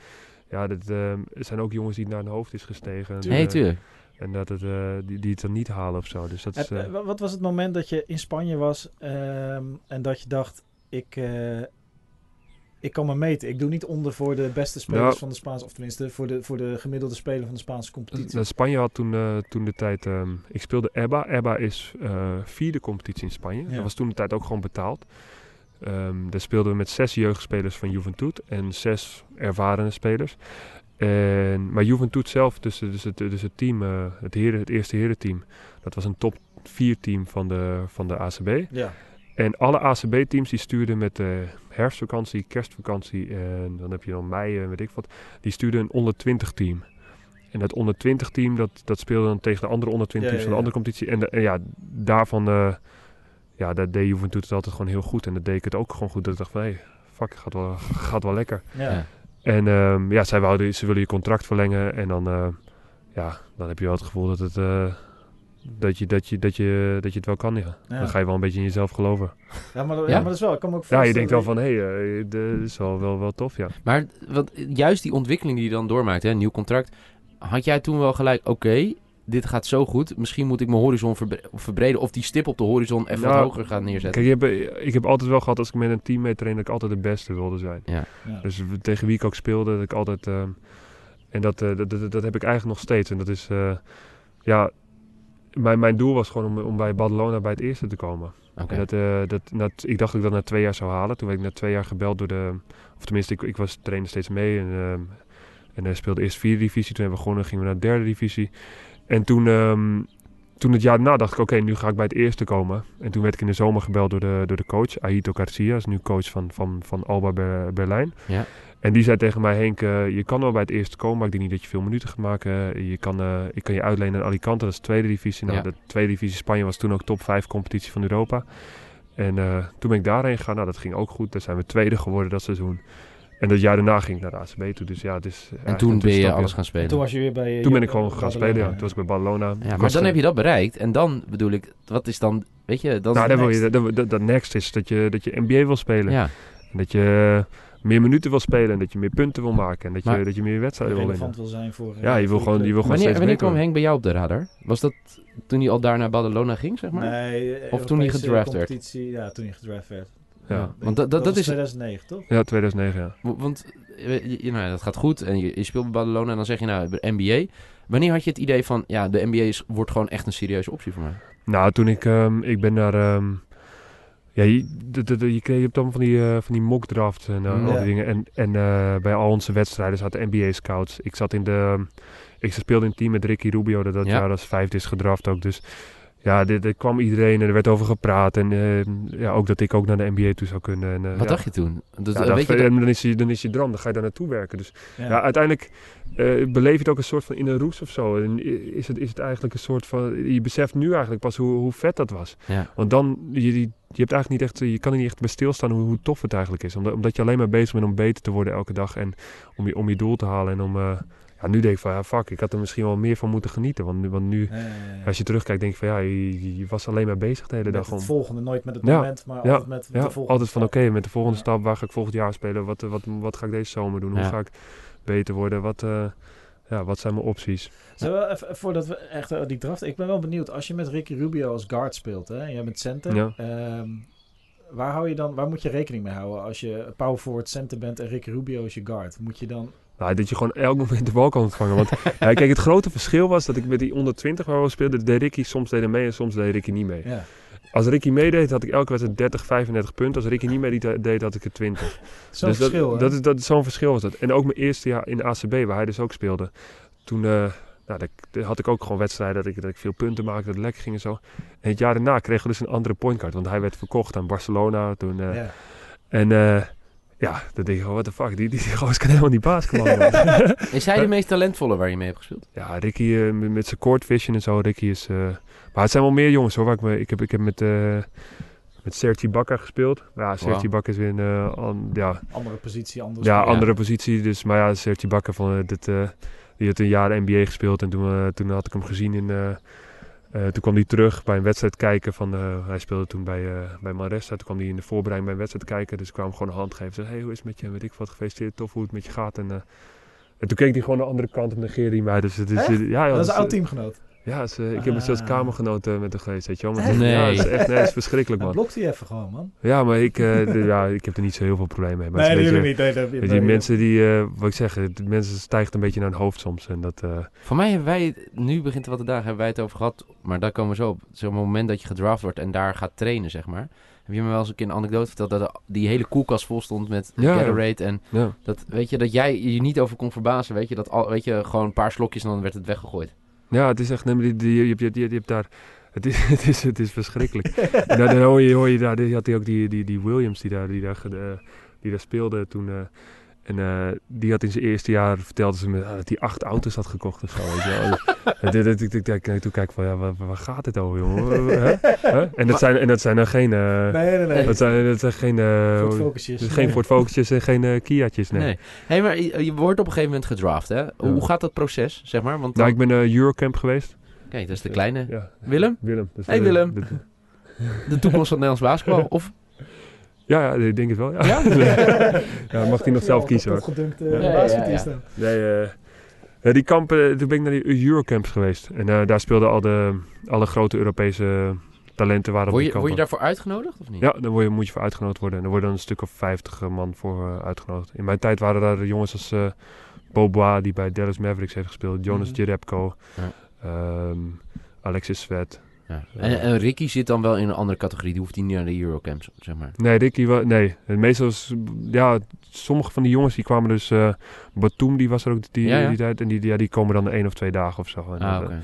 S3: Ja, dat, eh, er zijn ook jongens die het naar hun hoofd is gestegen. En,
S2: Nee,
S3: eh,
S2: tuurlijk.
S3: En dat het, eh, die, die het dan niet halen of zo. Dus dat is... Eh,
S1: eh, wat was het moment dat je in Spanje was ehm, en dat je dacht, ik, eh, ik kan me meten. Ik doe niet onder voor de beste spelers
S3: Nou.
S1: van de Spaanse, of tenminste voor de, voor de gemiddelde speler van de Spaanse competitie.
S3: Nou, Spanje had toen, eh, toen de tijd... ehm, ik speelde EBA. EBA is eh, vierde competitie in Spanje.
S1: Ja.
S3: Dat was toen de tijd ook gewoon betaald. Ehm daar speelden we met zes jeugdspelers van Juventud en zes ervarene spelers. En, maar Juventud zelf, dus, dus, het, dus het team, eh, het, heren, het eerste herenteam, dat was een top 4 team van de, van de ACB.
S1: ja,
S3: En alle ACB-teams die stuurden met de herfstvakantie, kerstvakantie en dan heb je dan mei en weet ik wat, die stuurden een onder 20 team. En dat onder 20 team dat, dat speelde dan tegen de andere onder 20
S1: Ja,
S3: teams van
S1: ja,
S3: de andere competitie. En, de- en ja, daarvan eh ja, dat deed Juventus het altijd gewoon heel goed. En dat deed ik het ook gewoon goed. Dat ik dacht van, hé, fuck, gaat wel, gaat wel lekker.
S1: ja.
S3: En ehm, ja, zij wouden, ze willen je contract verlengen. En dan, eh, ja, dan heb je wel het gevoel dat, het, eh, dat, je, dat, je, dat, je, dat je het wel kan, ja.
S1: Ja.
S3: Dan ga je wel een beetje in jezelf geloven.
S1: Ja, maar, ja.
S2: Ja.
S1: maar dat is wel, ik kan me ook
S3: Ja, je denkt wel van, hé, hey, dat is wel, wel, wel tof, ja.
S2: Maar want juist die ontwikkeling die je dan doormaakt, hè, een nieuw contract. Had jij toen wel gelijk, oké, dit gaat zo goed. Misschien moet ik mijn horizon verbre- verbreden. Of die stip op de horizon even wat hoger gaan neerzetten.
S3: Kijk, ik heb, ik heb altijd wel gehad als ik met een team mee train, dat ik altijd de beste wilde zijn.
S1: Ja.
S3: Dus tegen wie ik ook speelde, dat ik altijd... ehm, en dat, eh, dat, dat, dat heb ik eigenlijk nog steeds. En dat is, eh, ja... Mijn, mijn doel was gewoon om, om bij Barcelona bij het eerste te komen. Dat, eh, dat, na t- ik dacht dat ik dat na twee jaar zou halen. Toen werd ik na twee jaar gebeld door de... Of tenminste, ik, ik was trainer steeds mee. En, ehm en hij speelde eerst vierde divisie. Toen hebben we gewonnen, gingen we naar de derde divisie. En toen, ehm, toen het jaar daarna dacht ik, oké, nu ga ik bij het eerste komen. En toen werd ik in de zomer gebeld door de, door de coach. Aito Garcia is nu coach van, van, van Alba Ber- Berlijn.
S2: Ja.
S3: En die zei tegen mij, Henk, eh, je kan wel bij het eerste komen, maar ik denk niet dat je veel minuten gaat maken. Je kan, eh, ik kan je uitlenen naar Alicante, dat is de tweede divisie. Nou,
S2: Ja.
S3: de tweede divisie Spanje was toen ook top 5 competitie van Europa. En eh, toen ben ik daarheen gegaan. Nou, dat ging ook goed. Daar zijn we tweede geworden dat seizoen. En dat jaar daarna ging ik naar de ACB toe. Dus ja, het is...
S2: en toen ben je alles gaan
S1: En
S2: spelen.
S1: toen was je weer bij...
S3: Toen ben ik gewoon gaan spelen, ja. Toen was ik bij Barcelona.
S2: Ja, maar dan heb je dat bereikt. En dan bedoel ik, wat is dan, weet je, dan
S3: Nou, dan
S2: het
S3: wil je,
S2: next.
S3: dat, dat, dat next is dat je, dat je NBA wil spelen.
S2: Ja,
S3: En dat je meer minuten wil spelen. En dat je meer punten wil maken. En dat je, dat je meer wedstrijden wil winnen.
S1: relevant wil zijn voor... eh,
S3: Ja, je wil gewoon, je wil gewoon
S2: wanneer,
S3: steeds
S2: wanneer kwam. Henk bij jou op de radar? Was dat toen hij al daar naar Barcelona ging, zeg maar?
S1: Nee, eh,
S2: Of toen hij gedraft werd?
S1: Ja, toen hij gedraft werd.
S3: Ja.
S2: Want dat, dat, is
S1: 2009, toch?
S3: Ja, 2009, ja.
S2: Want eh, je, nou, ja, dat gaat goed en je, je speelt bij Barcelona en dan zeg je nou, de NBA. Wanneer had je het idee van, ja, de NBA is, wordt gewoon echt een serieuze optie voor mij?
S3: Nou, toen ik, ehm, ik ben naar, ehm, ja, je, de, de, de- je kreeg hebt dan van die, eh, van die mock drafts en eh, al die dingen. En, en eh, bij al onze wedstrijden zaten NBA scouts. Ik zat in de, ik speelde in team met Ricky Rubio, dat dat
S2: Ja.
S3: jaar als vijfde is gedraft ook. Dus ja, er er kwam iedereen en er werd over gepraat. En eh, ja, ook dat ik ook naar de NBA toe zou kunnen. En, eh,
S2: Wat
S3: ja.
S2: dacht je toen? Dat,
S3: Ja, dat-
S2: je
S3: dan, is je, dan is je droom, dan ga je daar naartoe werken. Dus
S1: Ja.
S3: ja, uiteindelijk eh, beleef je het ook een soort van in een roes of zo. En is het, is het eigenlijk een soort van. Je beseft nu eigenlijk pas hoe, hoe vet dat was.
S2: ja.
S3: Want dan, je, je je hebt eigenlijk niet echt, je kan er niet echt bij stilstaan hoe, hoe tof het eigenlijk is. Omdat, omdat je alleen maar bezig bent om beter te worden elke dag en om je, om je doel te halen. En om, eh, ja, nu denk ik van, ja, fuck, ik had er misschien wel meer van moeten genieten. Want, nu- want nu,
S1: Ja, ja, ja.
S3: als je terugkijkt, denk je van, ja, je, je was alleen maar bezig de hele
S1: met
S3: dag
S1: het
S3: om.
S1: volgende, nooit met het
S3: Ja.
S1: moment, maar
S3: Ja.
S1: altijd met
S3: Ja,
S1: de volgende
S3: altijd van, oké, met de volgende
S1: Ja.
S3: stap, waar ga ik volgend jaar spelen? Wat, wat, wat ga ik deze zomer doen? Hoe ga ik beter worden? Wat, eh, ja, wat zijn mijn opties?
S1: Zullen we even, voordat we echt eh, die draft... Ik ben wel benieuwd, als je met Ricky Rubio als guard speelt, hè, en jij bent center,
S3: Ja.
S1: ehm, waar, hou je dan, waar moet je rekening mee houden als je power forward center bent en Ricky Rubio is je guard? Moet je dan...
S3: Nou, dat je gewoon elk moment de bal kan ontvangen. Want *laughs* ja, kijk, het grote verschil was dat ik met die onder 20 waar we speelden, deed Ricky soms deed mee en soms deed Ricky niet mee.
S1: Ja.
S3: Als Ricky meedeed, had ik elke wedstrijd 30, 35 punten. Als Ricky niet meedeed, deed, had ik er 20. *laughs*
S1: Zo'n
S3: dus
S1: verschil,
S3: dat, dat is, dat zo'n verschil was dat. En ook mijn eerste jaar in de ACB, waar hij dus ook speelde. Toen eh, nou, dat, dat had ik ook gewoon wedstrijden dat ik, dat ik veel punten maakte, dat het lekker ging en zo. En het jaar daarna kregen we dus een andere pointcard. Want hij werd verkocht aan Barcelona toen. eh,
S1: ja.
S3: En eh, ja, dan denk ik, oh, what the fuck, die, die, die gozer kan helemaal niet basketballen. man. *laughs*
S2: Is hij de meest talentvolle waar je mee hebt gespeeld?
S3: Ja, Ricky eh, met, met zijn court vision en zo. Ricky is. eh, maar het zijn wel meer jongens hoor. Waar ik, me, ik, heb, ik heb met, eh met Sergi Bakker gespeeld. Maar ja, Sergi
S2: Wauw.
S3: Bakker is weer een eh, an- ja,
S1: Andere positie, anders.
S3: ja,
S2: Ja.
S3: andere positie. Dus, maar ja, Sergi Bakker van eh, dit, eh, die had een jaar NBA gespeeld. En toen, eh, toen had ik hem gezien in. eh, eh, toen kwam hij terug bij een wedstrijd kijken. Van, eh, hij speelde toen bij, eh bij Manresa. Toen kwam hij in de voorbereiding bij een wedstrijd kijken. Dus ik kwam gewoon een hand geven. Zei, hey, hoe is het met je? Weet ik wat, gefeliciteerd. Tof hoe het met je gaat. En, en toen keek hij gewoon de andere kant en negeerde hij mij. Dus het is,
S1: Echt?
S3: ja, ja,
S1: dat is
S3: dus,
S1: een oud teamgenoot.
S3: Ja, het is, eh, ik heb een soort
S1: Ah.
S3: kamergenoot eh, met hem geweest, weet je wel. Maar het is- Ja,
S2: Nee.
S3: het is echt nee, het is verschrikkelijk, man.
S1: blokt hij even gewoon, man.
S3: Ja, maar ik, eh, de- ja, ik heb er niet zo heel veel problemen mee. Maar
S1: nee,
S3: het is een
S1: natuurlijk niet. Nee, dat-
S3: weet je,
S1: nee,
S3: die mensen die, eh, wat ik zeg, de mensen stijgt een beetje naar hun hoofd soms. En dat, eh,
S2: Voor mij hebben wij, het- nu begint wat de dagen, hebben wij het over gehad. Maar daar komen we zo op. Zo'n moment dat je gedraft wordt en daar gaat trainen, zeg maar. Heb je me wel eens een keer een anekdote verteld dat die hele koelkast vol stond met
S3: ja.
S2: Gatorade. En
S3: ja.
S2: dat, weet je, dat jij je niet over kon verbazen, weet je. Dat al, weet je, gewoon een paar slokjes en dan werd het weggegooid.
S3: Ja, het is echt, die, die, je, je, je, hebt daar, het is, *laughs* het is, het is verschrikkelijk. en dan, hoor je, hoor je daar, had hij ook die, die, die Williams die daar, die daar, eh, die daar speelde toen. Eh, en eh, die had in zijn eerste jaar, vertelde ze me, ah, dat hij acht auto's had gekocht of zo. Weet je wel. *laughs* En Toen kijk ik van, ja, waar, waar gaat dit over, jongen? *laughs* En, dat zijn, en dat zijn dan geen... eh,
S1: Nee, nee, nee.
S3: dat zijn, dat zijn geen... eh,
S1: Ford Focusjes.
S3: geen. Ford Focusjes en geen eh, Kia'tjes, nee.
S2: Nee. hey, maar je, je wordt op een gegeven moment gedraft, hè? Hoe
S3: Ja.
S2: gaat dat proces, zeg maar? Want
S3: Nou, ik ben naar Eurocamp geweest.
S2: Kijk, dat is de kleine
S3: Ja.
S2: Willem.
S3: Willem.
S2: Hey,
S3: eh,
S2: Willem.
S3: dit-
S2: De toekomst van het Nederlands basketbal. Of
S3: Ja, ja, ik denk het wel. Ja,
S2: Ja? *laughs*
S3: ja mag hij nog zelf kiezen hoor.
S1: Opgedunkte
S2: Ja, ja,
S1: dan.
S3: Nee, eh, ja, die kampen, toen ben ik naar die Eurocamps geweest. En eh, daar speelden al de, alle grote Europese talenten waren op
S2: word
S3: die
S2: je, word je daarvoor uitgenodigd of niet?
S3: Ja, daar word je, moet je voor uitgenodigd worden. En er worden dan een stuk of 50 man voor eh, uitgenodigd. In mijn tijd waren daar jongens als eh Bobois, die bij Dallas Mavericks heeft gespeeld. Jonas. Jerebko.
S2: Ja.
S3: ehm, Alexis Svet.
S2: Ja. En, en Ricky zit dan wel in een andere categorie. Die hoeft niet naar de Eurocamps, zeg maar.
S3: Nee, Ricky, nee. Meestal, is- ja, sommige van die jongens die kwamen dus... eh Batum, die was er ook die,
S2: Ja, ja.
S3: die tijd. En die, ja, die komen dan één of twee dagen of zo. En
S2: Ah,
S3: dan,
S2: oké.
S3: eh,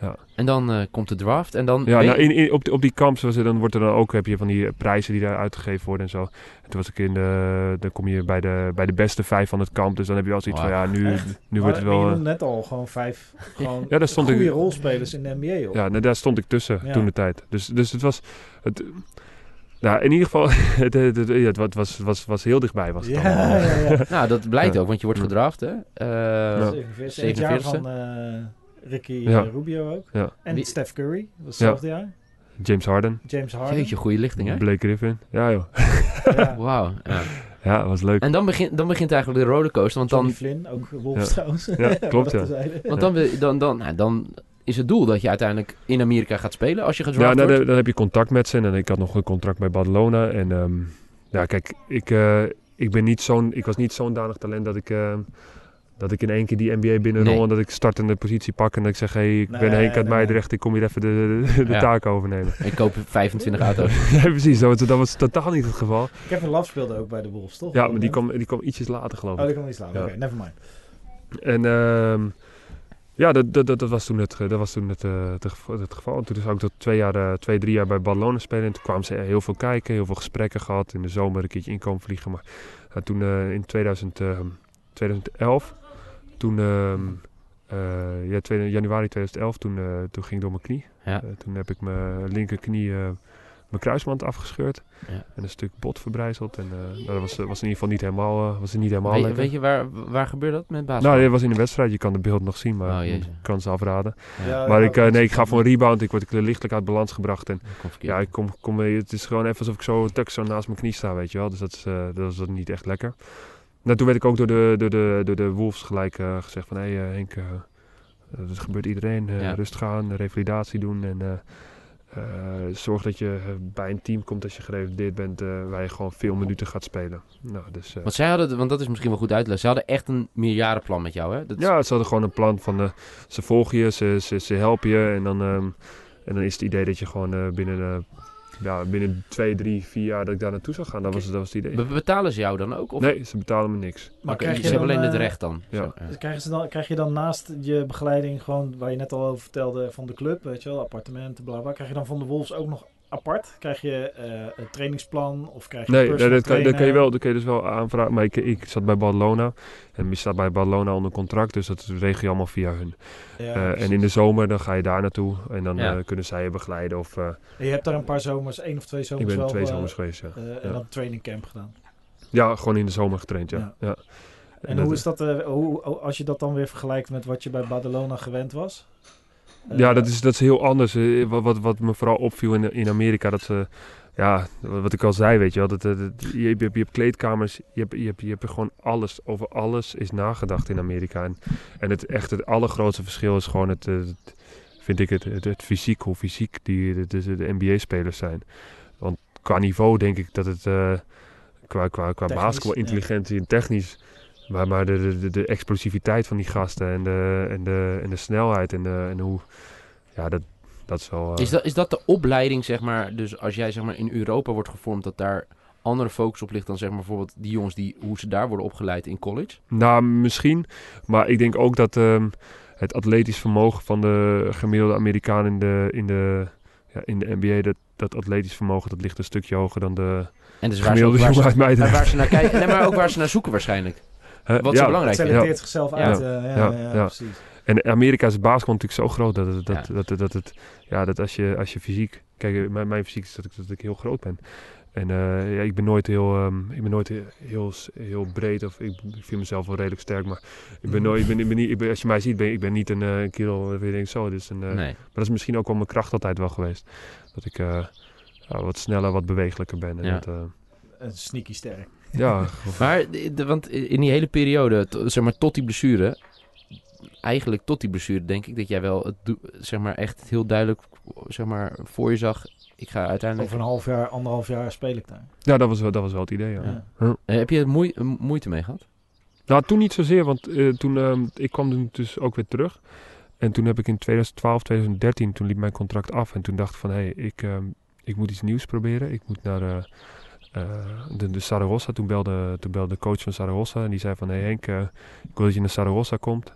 S3: ja.
S2: En dan eh, komt de draft en dan...
S3: Ja, nou, in, in, op, die- op die kamps was er, dan wordt er dan ook, heb je van die prijzen die daar uitgegeven worden en zo. En toen was ik in de, dan kom je bij de, bij de beste vijf van het kamp. Dus dan heb je wel zoiets van, ja, nu,
S1: Echt?
S3: nu wordt het wel...
S1: Je
S3: eh,
S1: net al gewoon vijf gewoon *laughs*
S3: Ja, daar stond
S1: goede
S3: ik-
S1: rolspelers in de NBA op.
S3: Ja, nou, daar stond ik tussen
S1: Ja.
S3: toen de tijd. Dus, dus het was... Het, nou, in ieder geval, *laughs* het, het, het, ja, het was, was, was, was heel dichtbij. Was het
S1: ja, ja, ja.
S2: Nou, dat blijkt
S3: Ja.
S2: ook, want je wordt gedraft, hè? Eh,
S3: Ja.
S1: 47. En het jaar
S2: 47e.
S1: van eh, Ricky
S3: Ja.
S1: eh, Rubio ook.
S3: Ja.
S1: En
S2: Wie-
S1: Steph Curry, dat hetzelfde jaar.
S3: James Harden,
S1: James Harden.
S2: Jeetje, goede lichting, hè?
S3: Blake Griffin. Ja, joh. *laughs*
S1: Ja.
S2: Wauw. Ja.
S3: Was leuk.
S2: En dan begint, dan begint eigenlijk de rollercoaster, want
S1: Johnny
S2: dan...
S1: Flynn, ook Wolves
S3: Ja.
S1: trouwens.
S3: Ja, *laughs* klopt,
S1: dat
S3: ja.
S2: Want dan, dan, dan, nou, dan is het doel dat je uiteindelijk in Amerika gaat spelen als je gedraft
S3: Ja, nou, dan heb je contact met ze. En ik had nog een contract bij Barcelona. En ehm, ja, kijk, ik, eh, ik, ben niet zo'n, ik was niet zo'n danig talent dat ik, ehm, dat ik in één keer die NBA binnenrol.
S2: Nee.
S3: En dat ik startende positie pak. En dat ik zeg, hey, ik ben
S1: Nee,
S3: Henk uit Meidrecht. Ik kom hier even de, de, de
S2: Ja.
S3: taak overnemen. *laughs*
S2: Ik koop 25 *laughs* auto's.
S3: ja, precies. Dat, was- dat was totaal niet het geval.
S1: Kevin Love speelde ook bij de Wolves, toch?
S3: Ja, maar die kwam, die kwam ietsjes later, geloof
S1: Oh,
S3: ik.
S1: die kwam niet slaan.
S3: Ja.
S1: Oké, never mind.
S3: En ehm, ja, dat, dat, dat, dat was toen het, ge- dat was toen het, eh, het, geval- het geval. En toen zou ik tot twee, jaar, eh, twee, drie jaar bij Barcelona spelen. En toen kwamen ze heel veel kijken, heel veel gesprekken gehad. In de zomer een keertje inkomen vliegen. Maar eh, toen eh, in 2000, ehm, 2011, toen, ehm, eh, ja, tweede- januari 2011, toen, eh, toen ging ik door mijn knie.
S2: Ja.
S3: Eh, toen heb ik mijn linkerknie, mijn kruisband afgescheurd.
S2: Ja.
S3: En een stuk bot verbrijzeld. En eh, nou, dat was, was in ieder geval niet helemaal, was er niet helemaal
S2: Weet,
S3: lekker.
S2: weet je waar, waar gebeurt dat met basketbal?
S3: Nou, dit was in de wedstrijd. Je kan de beeld nog zien, maar
S2: Oh,
S3: ik kan ze afraden.
S2: Ja,
S3: maar
S1: ja,
S3: ik, eh,
S1: dat
S3: nee, ik ga voor een rebound. Ik word lichtelijk uit balans gebracht. En
S2: dat
S3: ja, ik kom, kom, het is gewoon even alsof ik zo tuk zo naast mijn knie sta, weet je wel. Dus dat is, eh, dat is dat niet echt lekker. Nou, toen werd ik ook door de, door de, door de Wolves gelijk eh, gezegd van... Hé hey, eh, Henk, eh, dat gebeurt iedereen. eh,
S2: Ja.
S3: Rustig aan, revalidatie doen en... zorg dat je bij een team komt als je gerevalideerd bent, waar je gewoon veel minuten gaat spelen. Nou, dus,
S2: Want zij hadden, want dat is misschien wel goed uit te leggen. Ze hadden echt een meerjarenplan met jou, hè? Dat
S3: Ja, ze hadden gewoon een plan van ze volgen je, ze, ze, ze helpen je. En dan, ehm, en dan is het idee dat je gewoon binnen, ja, binnen twee, drie, vier jaar dat ik daar naartoe zou gaan. Dat was, dat was het idee.
S2: Be- betalen ze jou dan ook? Of?
S3: Nee, ze betalen me niks.
S1: Maar krijg
S2: ze
S1: je
S2: hebben
S1: dan,
S2: alleen het
S1: eh,
S2: recht dan.
S3: ja.
S2: Zo,
S1: Dus krijgen ze dan, krijg je dan naast je begeleiding gewoon, waar je net al over vertelde, van de club, weet je wel, appartementen, bla bla, krijg je dan van de Wolves ook nog apart? Krijg je eh, een trainingsplan of krijg je
S3: Nee,
S1: een
S3: nee,
S1: personal
S3: dat, kan, dat, kan je wel, dat kan je dus wel aanvragen. Maar ik, ik zat bij Barcelona. En je staat bij Barcelona onder contract. Dus dat regel je allemaal via hun.
S1: Ja,
S3: Eh, en in de zomer dan ga je daar naartoe. En dan
S2: Ja.
S3: eh, kunnen zij je begeleiden. Of, eh,
S1: En je hebt daar een paar zomers, één of twee
S3: ik
S1: zomers
S3: ben
S1: wel,
S3: twee
S1: eh,
S3: zomers geweest, ja.
S1: en
S3: Ja.
S1: dan een trainingcamp gedaan.
S3: Ja, gewoon in de zomer getraind, ja.
S1: Ja.
S3: ja.
S1: En, hoe is dat, eh, hoe, als je dat dan weer vergelijkt met wat je bij Barcelona gewend was? Eh,
S3: Ja, dat is, dat is heel anders. Eh, Wat, wat, wat me vooral opviel in, in Amerika, dat ze, ja, wat ik al zei, weet je wel, dat, dat, dat- je, hebt, je hebt kleedkamers, je hebt, je, hebt, je hebt gewoon alles, over alles is nagedacht in Amerika. En, en het echt het allergrootste verschil is gewoon het, eh, het vind ik het, het, het fysiek, hoe fysiek die, de, de, de NBA-spelers zijn. Want qua niveau denk ik dat het, eh, qua, qua, qua basketbal, intelligentie en technisch, maar, maar de, de, de, explosiviteit van die gasten en de, en de, en de snelheid en, de, en hoe, ja, dat, dat is wel... eh,
S2: Is dat, is dat de opleiding, zeg maar, dus als jij zeg maar in Europa wordt gevormd, dat daar andere focus op ligt dan zeg maar bijvoorbeeld die jongens die, hoe ze daar worden opgeleid in college?
S3: Nou, misschien. Maar ik denk ook dat ehm, het atletisch vermogen van de gemiddelde Amerikaan in de, in de, ja, in de NBA, dat, dat atletisch vermogen, dat ligt een stukje hoger dan de
S2: En dus
S3: gemiddelde jongen uit
S2: waar ze naar kijken, nee, maar ook waar ze naar zoeken waarschijnlijk.
S3: Hè,
S2: Wat
S3: ja,
S2: zo belangrijk
S1: Het
S2: is.
S1: selecteert zichzelf
S2: Ja.
S1: uit. eh, ja, ja,
S3: Ja,
S1: ja,
S3: ja.
S1: precies.
S3: En Amerika is basketbal natuurlijk zo groot dat het, dat,
S2: Ja.
S3: dat, dat, dat het, ja, dat als je, als je fysiek, kijk, mijn, mijn fysiek is dat ik, dat ik heel groot ben. En eh, ja, ik ben nooit heel, ehm, ik ben nooit heel, heel, heel breed of ik, ik vind mezelf wel redelijk sterk, maar ik ben nooit, ik ben, ik ben niet, ik ben, als je mij ziet, ben ik ben niet een eh, kerel waar je denkt zo, dit is een, eh,
S2: Nee.
S3: Maar dat is misschien ook wel mijn kracht altijd wel geweest. Dat ik eh, ja, wat sneller, wat bewegelijker ben. En
S2: Ja.
S3: dat, eh,
S1: Een sneaky sterk.
S3: Ja, *laughs*
S2: Maar, de- want in die hele periode, to- zeg maar tot die blessure, eigenlijk tot die blessure denk ik dat jij wel het, zeg maar echt heel duidelijk, zeg maar voor je zag, ik ga uiteindelijk...
S1: Over een half jaar, anderhalf jaar speel ik daar.
S3: ja dat, was wel, dat was wel het idee. Ja.
S1: Ja.
S2: Eh, heb je er moe- moeite mee gehad?
S3: Nou, toen niet zozeer, want eh, toen, ehm, ik kwam toen dus ook weer terug. En toen heb ik in 2012, 2013, toen liep mijn contract af. En toen dacht ik van, hé, hey, ik, ehm, ik moet iets nieuws proberen. Ik moet naar eh, de, de Saragossa. Toen belde, toen belde de coach van Saragossa en die zei van, hé hey Henk, eh, ik wil dat je naar Saragossa komt.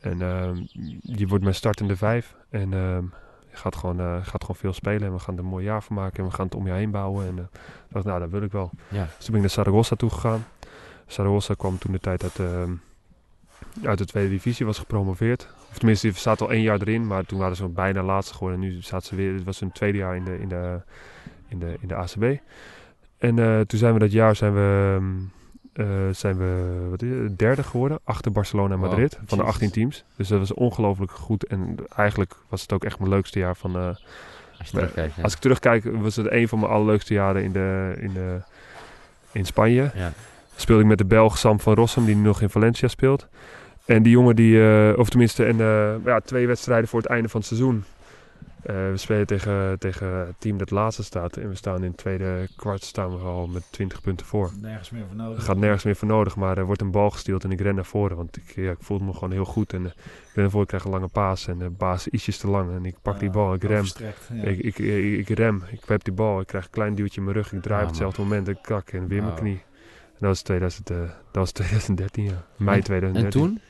S3: En ehm, je wordt mijn startende vijf. En ehm, je gaat gewoon, eh, gaat gewoon veel spelen. En we gaan er een mooi jaar van maken. En we gaan het om je heen bouwen. En ik dacht, nou, dat wil ik wel.
S2: Ja.
S3: Dus toen ben ik naar Saragossa toe gegaan. Saragossa kwam toen de tijd uit, ehm, uit de tweede divisie, was gepromoveerd. Of tenminste, die zaten al één jaar erin, maar toen waren ze bijna laatste geworden. En nu zaten ze weer, het was hun tweede jaar in de, in de, in de, in de ACB. En eh, toen zijn we dat jaar zijn we, ehm, eh, zijn we wat is het, derde geworden, achter Barcelona en
S2: Wow,
S3: Madrid, van de
S1: Jesus.
S3: 18 teams. Dus dat was ongelooflijk goed. En eigenlijk was het ook echt mijn leukste jaar van, eh,
S2: Als je terugkijkt. ja.
S3: als ik terugkijk, was het een van mijn allerleukste jaren in, de, in, de, in Spanje.
S2: Ja.
S3: Speelde ik met de Belg Sam van Rossum, die nu nog in Valencia speelt. En die jongen die, of tenminste, en, ja, twee wedstrijden voor het einde van het seizoen. Eh, we spelen tegen, tegen het team dat laatste staat. En we staan in het tweede kwart staan we al met 20 punten voor.
S1: Nergens meer voor
S3: Er
S1: nodig.
S3: gaat nergens meer voor nodig, maar er wordt een bal gesteeld en ik ren naar voren. Want ik, ja, ik voelde me gewoon heel goed. En eh, ik ren naar voren, ik krijg een lange paas en de baas is ietsjes te lang. En ik pak die bal, ik rem.
S1: ja.
S3: Ik, ik, ik, ik rem, ik heb die bal, ik krijg een klein duwtje in mijn rug, ik draai op hetzelfde moment, ik kak en weer mijn knie. En dat was, 2000, eh, dat was 2013, ja. Mei
S2: En-
S3: 2013.
S2: En toen?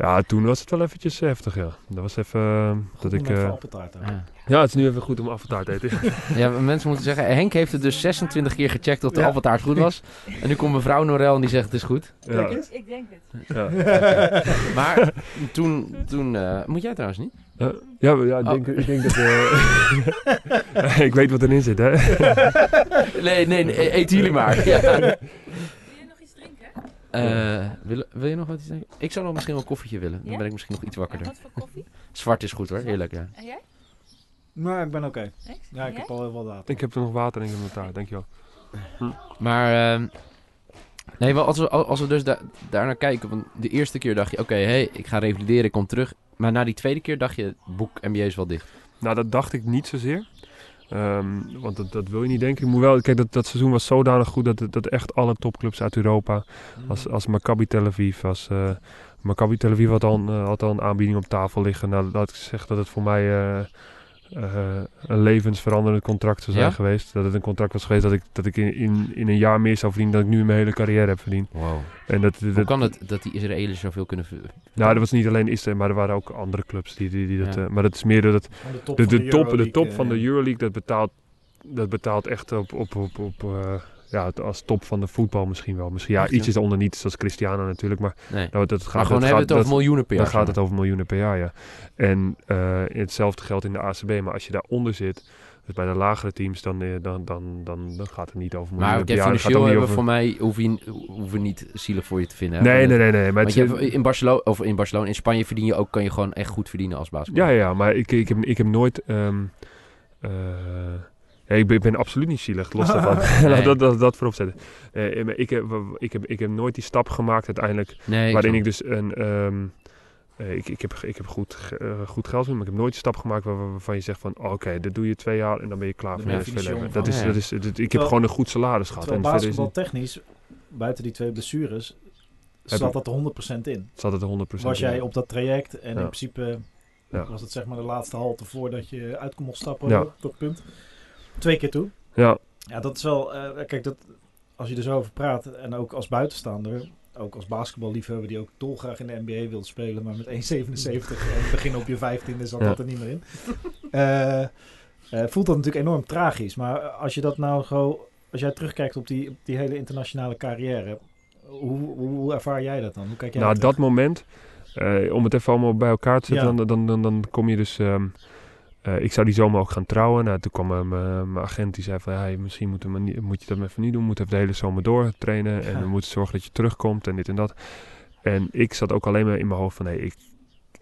S3: Ja, toen was het wel eventjes heftig, ja. Dat was even eh, dat ik... Eh,
S1: appeltaart.
S2: Ja.
S3: ja, het is nu even goed om appeltaart te eten. *laughs*
S2: Ja, mensen moeten zeggen, Henk heeft het dus 26 keer gecheckt of de
S1: Ja.
S2: appeltaart goed was. En nu komt mevrouw Norel en die zegt het is goed.
S3: ja,
S4: Ik denk het.
S3: ja. *laughs*
S2: Maar toen, toen eh, moet jij trouwens niet?
S3: Eh, ja, ja, ik, denk, ik denk dat... eh, *laughs* ik weet wat erin zit, hè.
S2: Nee, nee, nee eet jullie maar. Ja.
S4: Wil je nog iets
S2: Eh, wil, wil je nog wat iets zeggen? Ik zou nog misschien wel een koffietje willen. Dan
S4: Ja?
S2: ben ik misschien nog iets
S4: En
S2: wakkerder.
S4: wat voor koffie? *laughs*
S2: Zwart is goed hoor, heerlijk ja.
S4: En jij?
S1: Maar ik ben oké. Ja, ik
S4: jij?
S1: heb al heel wat water.
S3: ik heb er nog water en ik heb nog taart, dankjewel.
S2: Maar, ehm, nee, wel als we, als we dus da daarnaar kijken. Want de eerste keer dacht je, oké, hey, ik ga revalideren, ik kom terug. Maar na die tweede keer dacht je, het boek NBA is wel dicht.
S3: Nou, dat dacht ik niet zozeer. Ehm, want dat, dat wil je niet denken. Ik moet wel, kijk, dat, dat seizoen was zodanig goed dat, dat echt alle topclubs uit Europa, als, als Maccabi Tel Aviv, als eh, Maccabi Tel Aviv had al, een, eh, had al een aanbieding op tafel liggen. Nou, dat ik zeg dat het voor mij eh, een levensveranderend contract zou zijn
S2: Ja?
S3: geweest. Dat het een contract was geweest dat ik, dat ik in, in, in een jaar meer zou verdienen dan ik nu in mijn hele carrière heb verdiend.
S2: Wow.
S3: En dat,
S2: Hoe
S3: dat,
S2: kan het dat die Israëli's zoveel kunnen...
S3: nou, dat was niet alleen Israël, maar er waren ook andere clubs die, die, die dat...
S2: Ja.
S3: eh, maar dat is meer dat
S1: de top
S3: de,
S1: van
S3: de, top, de
S1: Euroleague,
S3: top
S1: eh,
S3: van de
S1: ja.
S3: Euroleague, dat betaalt, dat betaalt echt op, op, op, op eh, ja, het- als top van de voetbal misschien wel. Misschien ja, ietsjes onder niet, zoals Cristiano natuurlijk, maar
S2: Nee.
S3: nou, dat gaat,
S2: Maar gewoon
S3: dat
S2: hebben we het over miljoenen per jaar.
S3: dan gaat het over miljoenen per jaar, ja. En eh, hetzelfde geldt in de ACB, maar als je daaronder zit, dus bij de lagere teams, dan, eh, dan, dan, dan, dan gaat het niet over
S2: maar. Maar
S3: miljoenen per jaar. Het
S2: financieel hebben voor mij... Hoeven, we niet zielig voor je te vinden.
S3: Nee, nee, nee, nee. Maar het,
S2: je hebt- in, Barcelona, of in Barcelona, in Spanje verdien je ook, kan je gewoon echt goed verdienen als basketbal.
S3: Ja, ja, ja, maar ik, ik, heb, ik heb nooit. ehm, eh, ja, ik, ben, ik ben absoluut niet zielig, los daarvan. *laughs* *laughs*
S2: Nee.
S3: Laat dat, dat, dat voorop zetten. Eh, ik, heb, ik, heb, ik heb nooit die stap gemaakt uiteindelijk.
S2: Nee, ik
S3: waarin ik dus een. ehm, eh, ik, ik heb, ik heb goed, eh, goed geld maar ik heb nooit een stap gemaakt waar, waarvan je zegt van, oh, oké, dat doe je twee jaar en dan ben je klaar voor de leven. Dat is, dat is, dat- ik heb
S1: Terwijl-
S3: gewoon een goed salaris gehad. En verder
S1: technisch, buiten die twee blessures,
S3: Heb
S1: zat dat er 100% in.
S3: zat het er 100%
S1: Was jij
S3: in.
S1: op dat traject en
S3: Ja.
S1: in principe
S3: Ja.
S1: was het zeg maar de laatste halte voordat je uit kon mocht stappen
S3: Ja.
S1: op dat punt. Twee keer toe.
S3: Ja,
S1: Ja, dat is wel, eh, kijk, dat, als je er zo over praat en ook als buitenstaander, ook als basketballiefhebber die ook dolgraag in de NBA wil spelen, maar met 1,77 en *laughs* begin op je 15e zat
S3: Ja.
S1: dat er niet meer in. Eh, eh, voelt dat natuurlijk enorm tragisch, maar als je dat nou zo, als jij terugkijkt op die, op die hele internationale carrière, hoe, hoe, hoe ervaar jij dat dan? Hoe kijk jij
S3: nou, dat moment, om het even allemaal bij elkaar te zetten,
S1: Ja.
S3: dan, dan, dan, dan kom je dus... ehm, eh, ik zou die zomer ook gaan trouwen. Nou, toen kwam eh, mijn mijn agent die zei van... Ja, misschien moet, niet, moet je dat even niet doen. We moeten even de hele zomer door trainen. En we moeten zorgen dat je terugkomt en dit en dat. En ik zat ook alleen maar in mijn hoofd van... Nee, ik,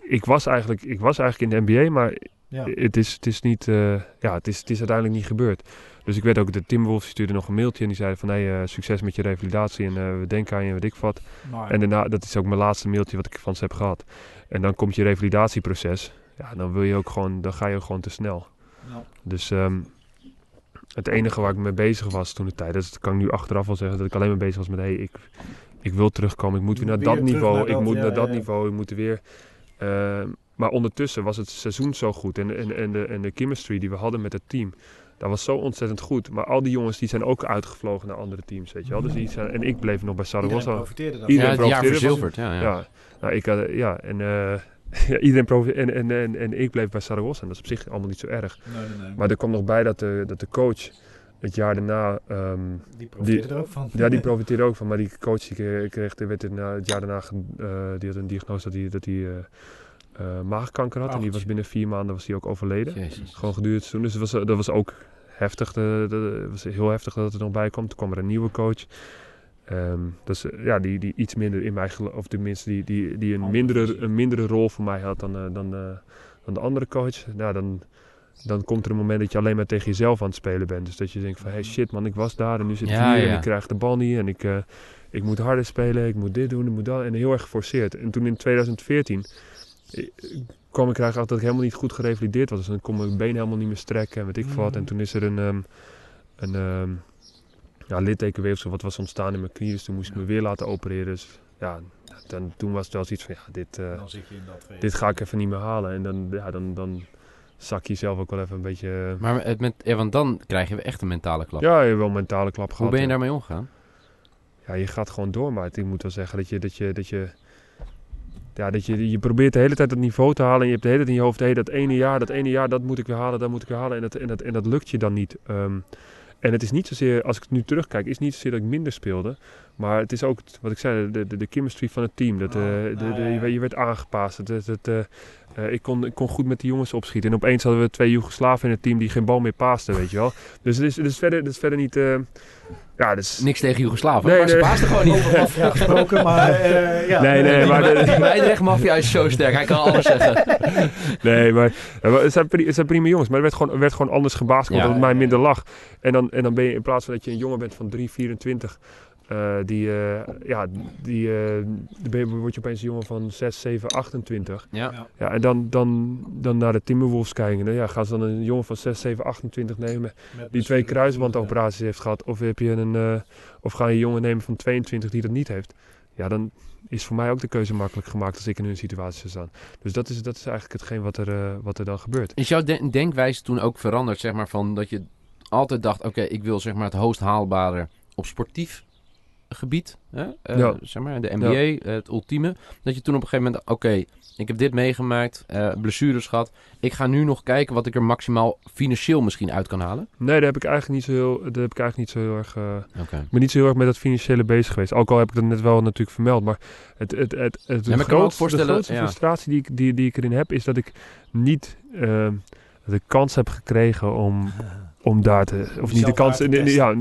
S3: ik, was eigenlijk, ik was eigenlijk in de NBA, maar
S1: Ja.
S3: het, is, het is niet... eh, ja, het is, het is uiteindelijk niet gebeurd. Dus ik weet ook, de Timberwolves die stuurde nog een mailtje en die zeiden van... Hey, eh, succes met je revalidatie en eh, we denken aan je en weet ik wat.
S1: Maar,
S3: En daarna, dat is ook mijn laatste mailtje wat ik van ze heb gehad. En dan komt je revalidatieproces. Ja, dan wil je ook gewoon, dan ga je ook gewoon te snel.
S1: Ja.
S3: Dus ehm, het enige waar ik mee bezig was toen de tijd, dat kan ik nu achteraf wel zeggen, dat ik alleen maar bezig was met, hey, ik, ik wil terugkomen, ik moet weer naar
S1: Weer
S3: dat niveau,
S1: naar
S3: ik
S1: dat,
S3: moet
S1: ja,
S3: naar dat
S1: ja, ja.
S3: niveau, ik moet er weer. ehm, maar ondertussen was het seizoen zo goed en, en, en, de, en de chemistry die we hadden met het team, dat was zo ontzettend goed. Maar al die jongens die zijn ook uitgevlogen naar andere teams, weet je wel. Dus die zijn, en ik bleef nog bij
S1: iedereen
S3: Saragossa.
S1: profiteerde dan.
S3: Iedereen
S2: ja, het jaar
S3: profiteerde van-
S2: verzilverd. Ja, ja.
S3: Ja, nou, ik had, ja, en eh, *laughs* ja, iedereen en, en, en, en ik bleef bij Saragossa. En dat is op zich allemaal niet zo erg.
S1: Nee, nee, nee.
S3: Maar er kwam nog bij dat de, dat de coach het jaar daarna, ehm,
S1: die profiteerde er ook van.
S3: ja, die *laughs* profiteerde ook van. Maar die coach die kreeg, kreeg die werd in, eh, het jaar daarna, eh, die had een diagnose dat hij, dat hij eh, eh, maagkanker had. En die was binnen vier maanden was hij ook overleden.
S2: Jezus.
S3: Gewoon gedurende het seizoen. Dus dat was, dat was ook heftig. Het was heel heftig dat het er nog bij kwam. Toen kwam er een nieuwe coach. Ehm, dus ja, die, die iets minder in mij gelo- of tenminste die, die, die een,
S1: Andere
S3: mindere, een mindere rol voor mij had dan, eh, dan, eh, dan de andere coach. Nou, dan, dan komt er een moment dat je alleen maar tegen jezelf aan het spelen bent. Dus dat je denkt van, hey shit man, ik was daar en nu zit ik
S2: Ja,
S3: hier en ik krijg de bal niet. En ik, eh, ik moet harder spelen, ik moet dit doen, ik moet dat. En heel erg geforceerd. En toen in 2014 eh, kwam ik eigenlijk achter dat ik helemaal niet goed gerevalideerd was. Dus dan kon mijn been helemaal niet meer strekken en weet ik veel wat. En toen is er een, ehm, een ehm, ja, littekenweefsel wat was ontstaan in mijn knie. Dus toen moest ik me weer laten opereren. Dus ja, dan, toen was het wel zoiets van, ja, dit, eh,
S1: dan zit je in dat
S3: dit ga ik even niet meer halen. En dan, ja, dan, dan zak je zelf ook wel even een beetje... eh,
S2: Maar het met, ja, want dan krijg je echt een mentale klap.
S3: ja, je hebt wel een mentale klap
S2: Hoe
S3: gehad.
S2: ben je daarmee omgegaan?
S3: Ja, je gaat gewoon door. Maar ik moet wel zeggen dat je... Dat je, dat je ja, dat je, je probeert de hele tijd dat niveau te halen. En je hebt de hele tijd in je hoofd, hey, dat ene jaar, dat ene jaar, dat moet ik weer halen, dat moet ik weer halen. En dat, en dat, en dat lukt je dan niet. Ehm, en het is niet zozeer, als ik nu terugkijk, is niet zozeer dat ik minder speelde. Maar het is ook, wat ik zei, de, de, de chemistry van het team. Dat, eh,
S1: Oh,
S3: de,
S1: nou
S3: de-
S1: ja,
S3: je, werd- je werd aangepast. Eh, eh, ik, kon, ik kon goed met die jongens opschieten. En opeens hadden we twee Joegoslaven in het team die geen bal meer paasten, weet je wel. Dus het is, het is, verder, het is verder niet... eh, ja, dus...
S2: Niks tegen Joegoslaven,
S3: Nee,
S2: maar ze
S3: nee.
S2: paasten gewoon niet.
S1: Over maffia gesproken, maar eh, ja.
S3: Nee, nee, maar... de-
S2: Die Meidrecht-maffia is zo sterk, hij kan alles zeggen. *laughs*
S3: Nee, maar eh, maar het zijn, het zijn prima jongens. Maar er werd gewoon, er werd gewoon anders gebasketbald,
S2: Ja.
S3: dat het mij minder lag. En dan, en dan ben je in plaats van dat je een jongen bent van 3, 24... eh, die, eh, ja, die, eh, dan ben je, word je opeens een jongen van 6, 7, 28.
S2: Ja.
S3: Ja, en dan, dan, dan naar de Timberwolves kijken. Dan, ja, gaan ze dan een jongen van 6, 7, 28 nemen
S1: Met
S3: die twee kruisbandoperaties heeft gehad? Of, heb je een, eh, of ga je een jongen nemen van 22 die dat niet heeft? Ja, dan is voor mij ook de keuze makkelijk gemaakt als ik in hun situatie zou staan. Dus dat is, dat is eigenlijk hetgeen wat er, eh, wat er dan gebeurt.
S2: Is jouw de- denkwijze toen ook veranderd, zeg maar, van dat je altijd dacht, oké, ik wil zeg maar het hoogst haalbare op sportief gebied, hè? Eh,
S3: Ja.
S2: zeg maar, de NBA, eh, het ultieme. Dat je toen op een gegeven moment, oké, ik heb dit meegemaakt, eh, blessures gehad. Ik ga nu nog kijken wat ik er maximaal financieel misschien uit kan halen.
S3: Nee, daar heb ik eigenlijk niet zo heel, daar heb ik eigenlijk niet zo heel erg... ik ben niet zo heel erg met dat financiële bezig geweest. Ook al heb ik dat net wel natuurlijk vermeld. Maar het, het, het, het, grootste,
S2: voorstellen,
S3: de grootste
S2: ja.
S3: frustratie die ik, die, die ik erin heb... is dat ik niet eh, de kans heb gekregen om, *laughs* om daar te... Of niet de kans... nee, nee,
S1: testen.
S3: ja,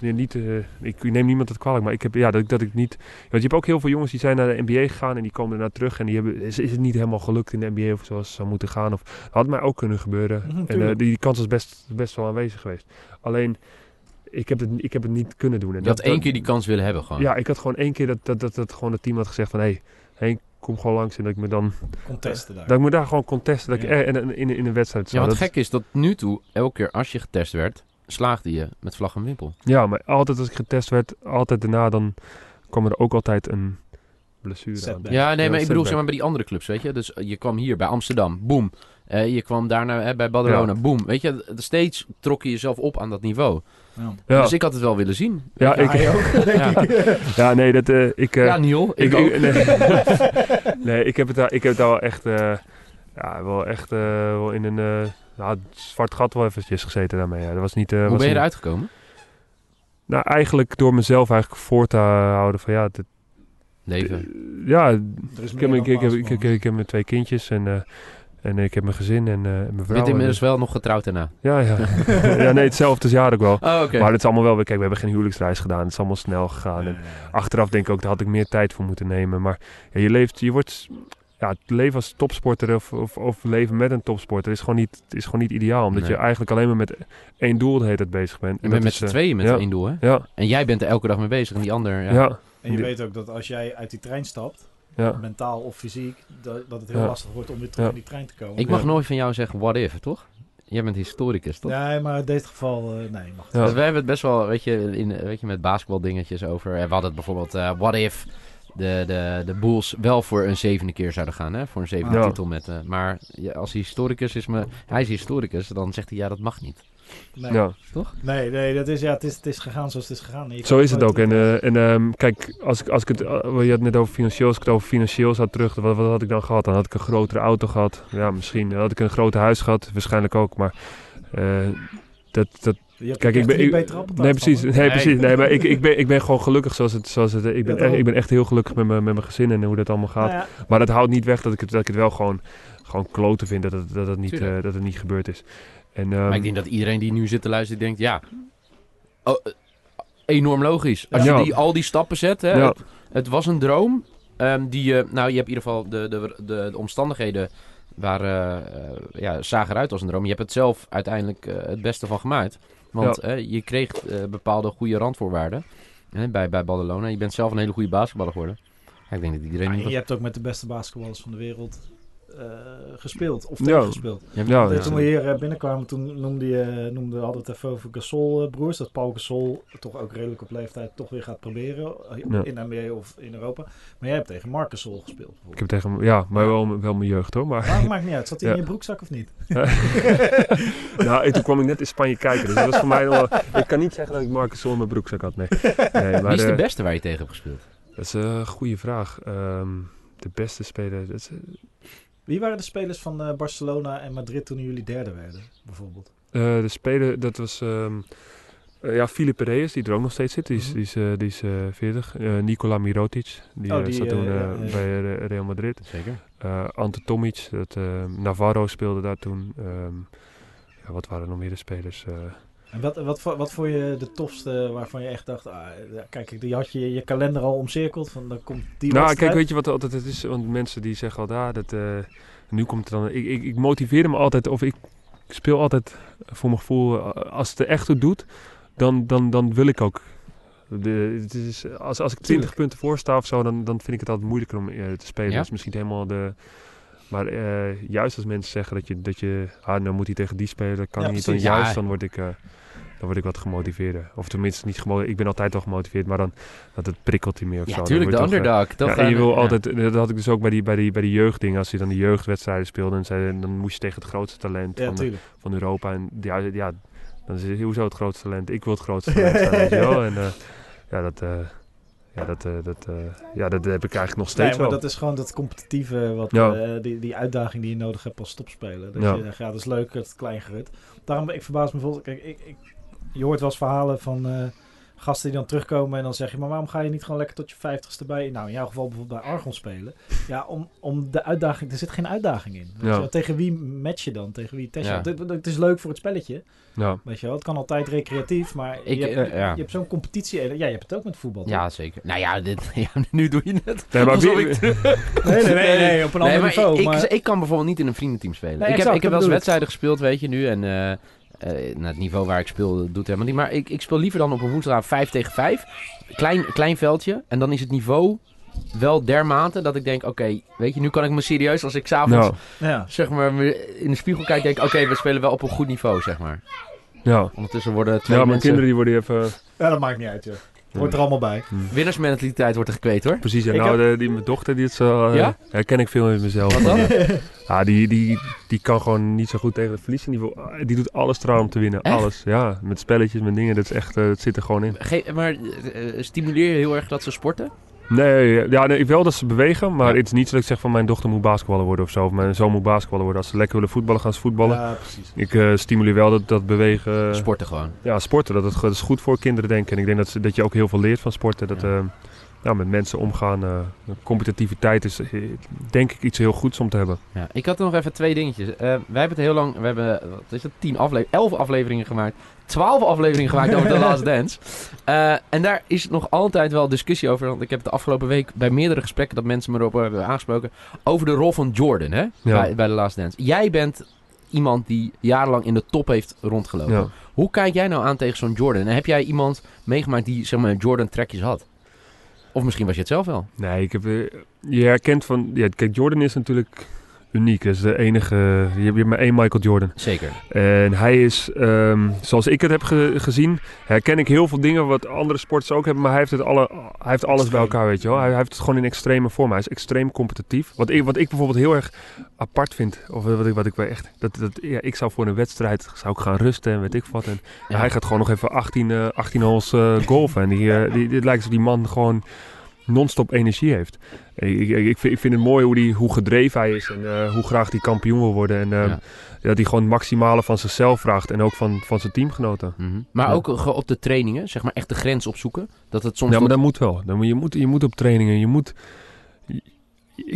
S3: nee, niet, eh, ik neem niemand het kwalijk. Maar ik heb... Ja, dat, ik- dat ik niet... Want je hebt ook heel veel jongens die zijn naar de NBA gegaan... en die komen daarna terug... en die hebben, is, is het niet helemaal gelukt in de NBA... of zoals het zou moeten gaan. Of, dat had mij ook kunnen gebeuren.
S1: Mhm,
S3: en eh,
S1: tuurlijk.
S3: die kans is best, best wel aanwezig geweest. Alleen... Ik heb, het, ik heb het niet kunnen doen. En
S2: Je
S3: dat-
S2: had één
S3: dat-
S2: keer die kans willen hebben gewoon.
S3: ja, ik had gewoon één keer dat, dat, dat, dat gewoon het team had gezegd van... Hé, hey, Henk, kom gewoon langs en dat ik me dan...
S1: Contesten daar.
S3: Dat ik me daar gewoon kon testen. Dat ik
S1: Ja.
S3: er, in, in, in een wedstrijd
S2: Ja,
S3: zou.
S2: wat
S3: Dat-
S2: gek is, dat nu toe, elke keer als je getest werd, slaagde je met vlag en wimpel.
S3: Ja, maar altijd als ik getest werd, altijd daarna, dan kwam er ook altijd een blessure aan.
S1: Setback.
S2: Ja, nee,
S3: Ja,
S2: maar ik bedoel zeg maar bij die andere clubs, weet je. Dus eh, je kwam hier bij Amsterdam, boom. Eh, je kwam daarna hè, bij Badalona, boom. Weet je, steeds trok je jezelf op aan dat niveau.
S1: Ja.
S3: Ja,
S2: Dus ik had het wel willen zien.
S3: ja,
S1: Ja,
S3: ik,
S1: ook, *laughs* denk
S2: Ja.
S1: ik.
S3: ja, nee, dat, eh, ik, eh,
S2: ja, Niel, ik,
S3: ik,
S2: ook.
S3: nee, *laughs* nee, ik heb het daar, ik heb het daar wel echt, eh, ja, wel echt eh, wel in een eh, ja, zwart gat wel eventjes gezeten daarmee. Ja. Dat was niet. eh,
S2: Hoe
S3: was
S2: ben je eruit gekomen?
S3: Nou, eigenlijk door mezelf eigenlijk voor te houden van ja, dit-
S2: Leven.
S3: ja,
S1: Er is
S3: ik heb, ik, ik, heb, ik, ik, ik heb mijn twee kindjes en, eh, en ik heb mijn gezin en eh, mijn
S2: Je
S3: vrouw.
S2: bent
S3: en-
S2: inmiddels wel nog getrouwd daarna.
S3: Ja, ja. *laughs* ja, nee, hetzelfde jaar ook wel.
S2: Oh, oké.
S3: Maar het is allemaal wel weer, kijk, we hebben geen huwelijksreis gedaan. Het is allemaal snel gegaan. En
S1: Ja, ja.
S3: achteraf denk ik ook, daar had ik meer tijd voor moeten nemen. Maar ja, je leeft, je wordt, ja, het leven als topsporter of, of, of leven met een topsporter is gewoon niet, is gewoon niet ideaal. Omdat
S2: Nee.
S3: je eigenlijk alleen maar met één doel de hele tijd bezig bent.
S2: Je
S3: En
S2: bent met z'n
S3: eh,
S2: tweeën met
S3: ja.
S2: één doel, hè?
S3: Ja,
S2: En jij bent er elke dag mee bezig en die ander... Ja.
S3: ja,
S1: En je
S3: Die-
S1: weet ook dat als jij uit die trein stapt,
S3: ja.
S1: mentaal of fysiek, dat, dat het heel
S3: Ja.
S1: lastig wordt om weer terug
S3: Ja.
S1: in die trein te komen.
S2: Ik mag
S3: Ja.
S2: nooit van jou zeggen what if, toch? Jij bent historicus, toch?
S1: Nee, maar in dit geval, eh, nee, mag
S3: Ja.
S2: Dus we hebben het best wel, weet je, in, weet je met basketbal dingetjes over. Eh, We hadden het bijvoorbeeld, eh what if de, de, de Bulls wel voor een zevende keer zouden gaan, hè? Voor een zevende
S3: Ja.
S2: titel met... eh, maar als historicus is me... Hij is historicus, dan zegt hij ja, dat mag niet.
S1: Nee,
S3: ja.
S1: nee, nee dat is, ja, het, is, het is gegaan zoals het is gegaan. Je
S3: Zo is het ook. En, eh, en ehm, kijk, als ik, als ik het, eh, je had het net over financieel, als ik het over financieel zou terug, wat, wat had ik dan gehad? Dan had ik een grotere auto gehad. Ja, misschien had ik een groter huis gehad, waarschijnlijk ook. Maar eh, dat, dat, kijk, ik ben, ik- nee, precies, nee,
S2: Nee.
S3: precies. Nee, maar ik, ik, ben, ik ben gewoon gelukkig zoals het, zoals het. Ik ben, echt, ik ben echt heel gelukkig met mijn, met mijn gezin en hoe dat allemaal gaat.
S1: Nou ja,
S3: Maar dat houdt niet weg dat ik het, dat ik het wel gewoon, gewoon kloten vind dat het, dat het, niet, eh, dat het niet gebeurd is. En, ehm,
S2: maar ik denk dat iedereen die nu zit te luisteren denkt, ja... Oh, eh, enorm logisch. Als
S3: Ja.
S2: je die, al die stappen zet, hè,
S3: ja,
S2: het, het was een droom. ehm, die je, nou, je hebt in ieder geval de, de, de, de omstandigheden waren, eh, ja, zagen eruit als een droom. Je hebt het zelf uiteindelijk het beste van gemaakt. Want je kreeg bepaalde goede randvoorwaarden hè, bij, bij Badalona. Je bent zelf een hele goede basketballer geworden. Ja, ik denk dat iedereen... nu
S1: je hebt ook met de beste basketballers van de wereld gespeeld. Of
S3: Ja.
S1: tegen gespeeld.
S2: je hebt-
S3: Ja,
S1: je,
S3: ja.
S1: Toen we hier eh, binnenkwamen, toen noemde, je, noemde, hadden we het even over Gasol-broers. Dat Paul Gasol toch ook redelijk op leeftijd toch weer gaat proberen. eh,
S3: Ja.
S1: In de NBA of in Europa. Maar jij hebt tegen Marc Gasol gespeeld.
S3: ik heb tegen, ja, maar wel, wel mijn jeugd hoor. Maar,
S1: Maar maakt niet uit. Zat hij *laughs* in
S3: Ja.
S1: je broekzak of niet?
S3: nou, *laughs* en toen kwam ik net in Spanje kijken. Dus dat was voor mij wel... Ik kan niet zeggen dat ik Marcus Sol in mijn broekzak had. Nee, nee maar
S2: Wie is de
S3: eh,
S2: beste waar je tegen hebt gespeeld?
S3: dat is een goede vraag. Ehm, de beste speler... Dat is, eh,
S1: Wie waren de spelers van eh, Barcelona en Madrid toen jullie derde werden, bijvoorbeeld?
S3: eh, de speler, dat was... ehm eh, ja, Filipe Reyes, die er ook nog steeds zit. Die is, die is, eh, die is eh, 40. Eh, Nikola Mirotic, die,
S1: Oh, die,
S3: zat toen
S1: ja, ja.
S3: bij Re- Real Madrid.
S2: Zeker.
S3: Eh Ante Tomic, dat, eh, Navarro speelde daar toen. Ehm, ja, wat waren er nog meer de spelers?
S1: En wat, wat, wat vond je de tofste waarvan je echt dacht... Ah, kijk, die had je je kalender al omcirkeld. Van, dan komt die
S3: nou,
S1: wedstrijd.
S3: kijk, weet je wat altijd het is? Want mensen die zeggen al, ah, dat, eh, nu komt het dan... Ik, ik, ik motiveer me altijd, of ik speel altijd voor mijn gevoel... eh, als het er echt toe doet, dan, dan, dan wil ik ook... De, het is, als, als ik 20
S1: Tuurlijk.
S3: punten voor sta of zo, dan, dan vind ik het altijd moeilijker om eh, te spelen.
S2: Ja?
S3: Dat is misschien helemaal de... Maar eh, juist als mensen zeggen dat je, dat je ah, nou moet hij tegen die spelen, kan
S1: Ja,
S3: hij niet. Dan juist, dan word ik, eh, dan word ik wat gemotiveerder. Of tenminste niet gemotiveerd. Ik ben altijd wel gemotiveerd, maar dan dat het prikkelt hij meer of zo.
S2: Ja,
S3: Dan
S2: tuurlijk, de
S3: toch, eh,
S2: underdog. Toch
S3: ja, en je wil
S2: ja.
S3: altijd, dat had ik dus ook bij die, bij die, bij die jeugddingen. Als je dan de jeugdwedstrijden speelde, en zei, dan moest je tegen het grootste talent
S1: Ja,
S3: van, de- van Europa. En ja, ja, dan is het hoezo het grootste talent? Ik wil het grootste *laughs* talent zijn, weet je wel. *laughs* En ja, dat, ja, dat, eh, dat, eh, ja, dat heb ik eigenlijk nog steeds
S1: Nee, maar
S3: wel.
S1: dat is gewoon dat competitieve, wat,
S3: Ja.
S1: eh, die, die uitdaging die je nodig hebt als topspeler. Dat
S3: Ja.
S1: je zegt, ja, dat is leuk, het kleingerut. Daarom, ik verbaas me bijvoorbeeld, kijk, ik, ik, je hoort wel eens verhalen van gasten die dan terugkomen en dan zeg je, maar waarom ga je niet gewoon lekker tot je vijftigste bij, nou in jouw geval bijvoorbeeld bij Argon spelen. Ja, om, om de uitdaging, er zit geen uitdaging in. Weet
S3: Ja.
S1: je wel. Tegen wie match je dan? Tegen wie test je?
S2: Ja.
S1: Het, het is leuk voor het spelletje,
S3: ja.
S1: weet je wel. Het kan altijd recreatief, maar
S2: Ik,
S1: je, hebt,
S2: eh, ja.
S1: je hebt zo'n competitie. Ja, je hebt het ook met voetbal. toch?
S2: Ja, zeker. Nou ja, dit, *laughs* ja, nu doe je het.
S3: Nee, maar wie-
S2: ik- *laughs*
S1: Nee, nee, nee, nee, op een
S2: Nee,
S1: ander
S2: maar
S1: niveau.
S2: ik,
S1: maar...
S2: ik, ik kan bijvoorbeeld niet in een vriendenteam spelen.
S1: Nee,
S2: ik heb, ik heb wel eens wedstrijden gespeeld, weet je nu. En eh, eh, nou, het niveau waar ik speel doet helemaal niet. Maar ik, ik speel liever dan op een woensdag 5 tegen 5. Klein, klein veldje. En dan is het niveau wel dermate dat ik denk, oké, weet je, nu kan ik me serieus als ik s'avonds
S1: Ja.
S2: zeg maar in de spiegel kijk, denk ik, oké, we spelen wel op een goed niveau, zeg maar.
S3: ja.
S2: Ondertussen worden twee
S3: ja, mijn
S2: mensen...
S3: kinderen die worden even...
S1: ja, dat maakt niet uit, joh. Hoort er allemaal bij.
S2: Winnersmentaliteit wordt er gekweet, hoor.
S3: Precies, en
S1: Ik
S3: nou, de, die, mijn dochter, die het zo, eh,
S2: Ja?
S3: herken ik veel in mezelf.
S2: Wat dan?
S3: Ja, die, die, die kan gewoon niet zo goed tegen het verliezen. Die, wil- die doet alles eraan om te winnen.
S2: Echt?
S3: Alles, ja. Met spelletjes, met dingen, dat, is echt, eh, dat zit er gewoon in.
S2: Ge- maar eh, stimuleer je heel erg dat ze sporten?
S3: Nee, ja, nee, wel dat ze bewegen, maar
S2: Ja.
S3: het is niet zo dat ik zeg van mijn dochter moet basketballer worden of zo. Of mijn zoon moet basketballer worden. Als ze lekker willen voetballen, gaan ze voetballen.
S1: Ja, precies.
S3: Ik eh, stimuleer wel dat, dat bewegen,
S2: Sporten gewoon.
S3: ja, sporten, dat, het, dat is goed voor kinderen denk ik. En ik denk dat, ze, dat je ook heel veel leert van sporten. Dat
S2: Ja.
S3: eh, ja, met mensen omgaan, eh, competitiviteit is eh, denk ik iets heel goeds om te hebben.
S2: Ja, ik had nog even twee dingetjes. Eh, wij hebben het heel lang, we hebben, wat is het, tien afleveringen, elf afleveringen gemaakt. Twaalf afleveringen gemaakt over The Last Dance. *laughs* En daar is nog altijd wel discussie over. Want ik heb de afgelopen week bij meerdere gesprekken dat mensen me erop hebben aangesproken. Over de rol van Jordan hè, bij, bij The Last Dance. Jij bent iemand die jarenlang in de top heeft rondgelopen.
S3: Ja.
S2: Hoe kijk jij nou aan tegen zo'n Jordan? En heb jij iemand meegemaakt die zeg maar Jordan trekjes had? Of misschien was je het zelf wel.
S3: Nee, ik heb, eh, je herkent van... Ja, kijk, Jordan is natuurlijk uniek. Dat is de enige... Je hebt, je maar één Michael Jordan.
S2: Zeker.
S3: En hij is, ehm, zoals ik het heb ge- gezien, herken ik heel veel dingen wat andere sporters ook hebben. Maar hij heeft, het alle, hij heeft alles bij elkaar, weet je wel. Hij, hij heeft het gewoon in extreme vorm. Hij is extreem competitief. Wat ik, wat ik bijvoorbeeld heel erg apart vind, of wat ik, wat ik wel echt... Dat, dat, ja, ik zou voor een wedstrijd zou ik gaan rusten en weet ik wat. En
S2: Ja.
S3: hij gaat gewoon nog even 18, eh 18 holes eh, golfen. En die, eh, die, dit lijkt alsof die man gewoon non-stop energie heeft. Ik, ik, ik, vind, ik vind het mooi hoe, die, hoe gedreven hij is en eh, hoe graag hij kampioen wil worden. En eh,
S2: Ja.
S3: dat hij gewoon het maximale van zichzelf vraagt en ook van, van zijn teamgenoten.
S2: Mhm. Maar
S3: Ja.
S2: ook eh, op de trainingen, zeg maar echt de grens opzoeken. Dat het soms
S3: Ja, maar dat moet wel. Dan moet, je, moet, je moet op trainingen, je moet...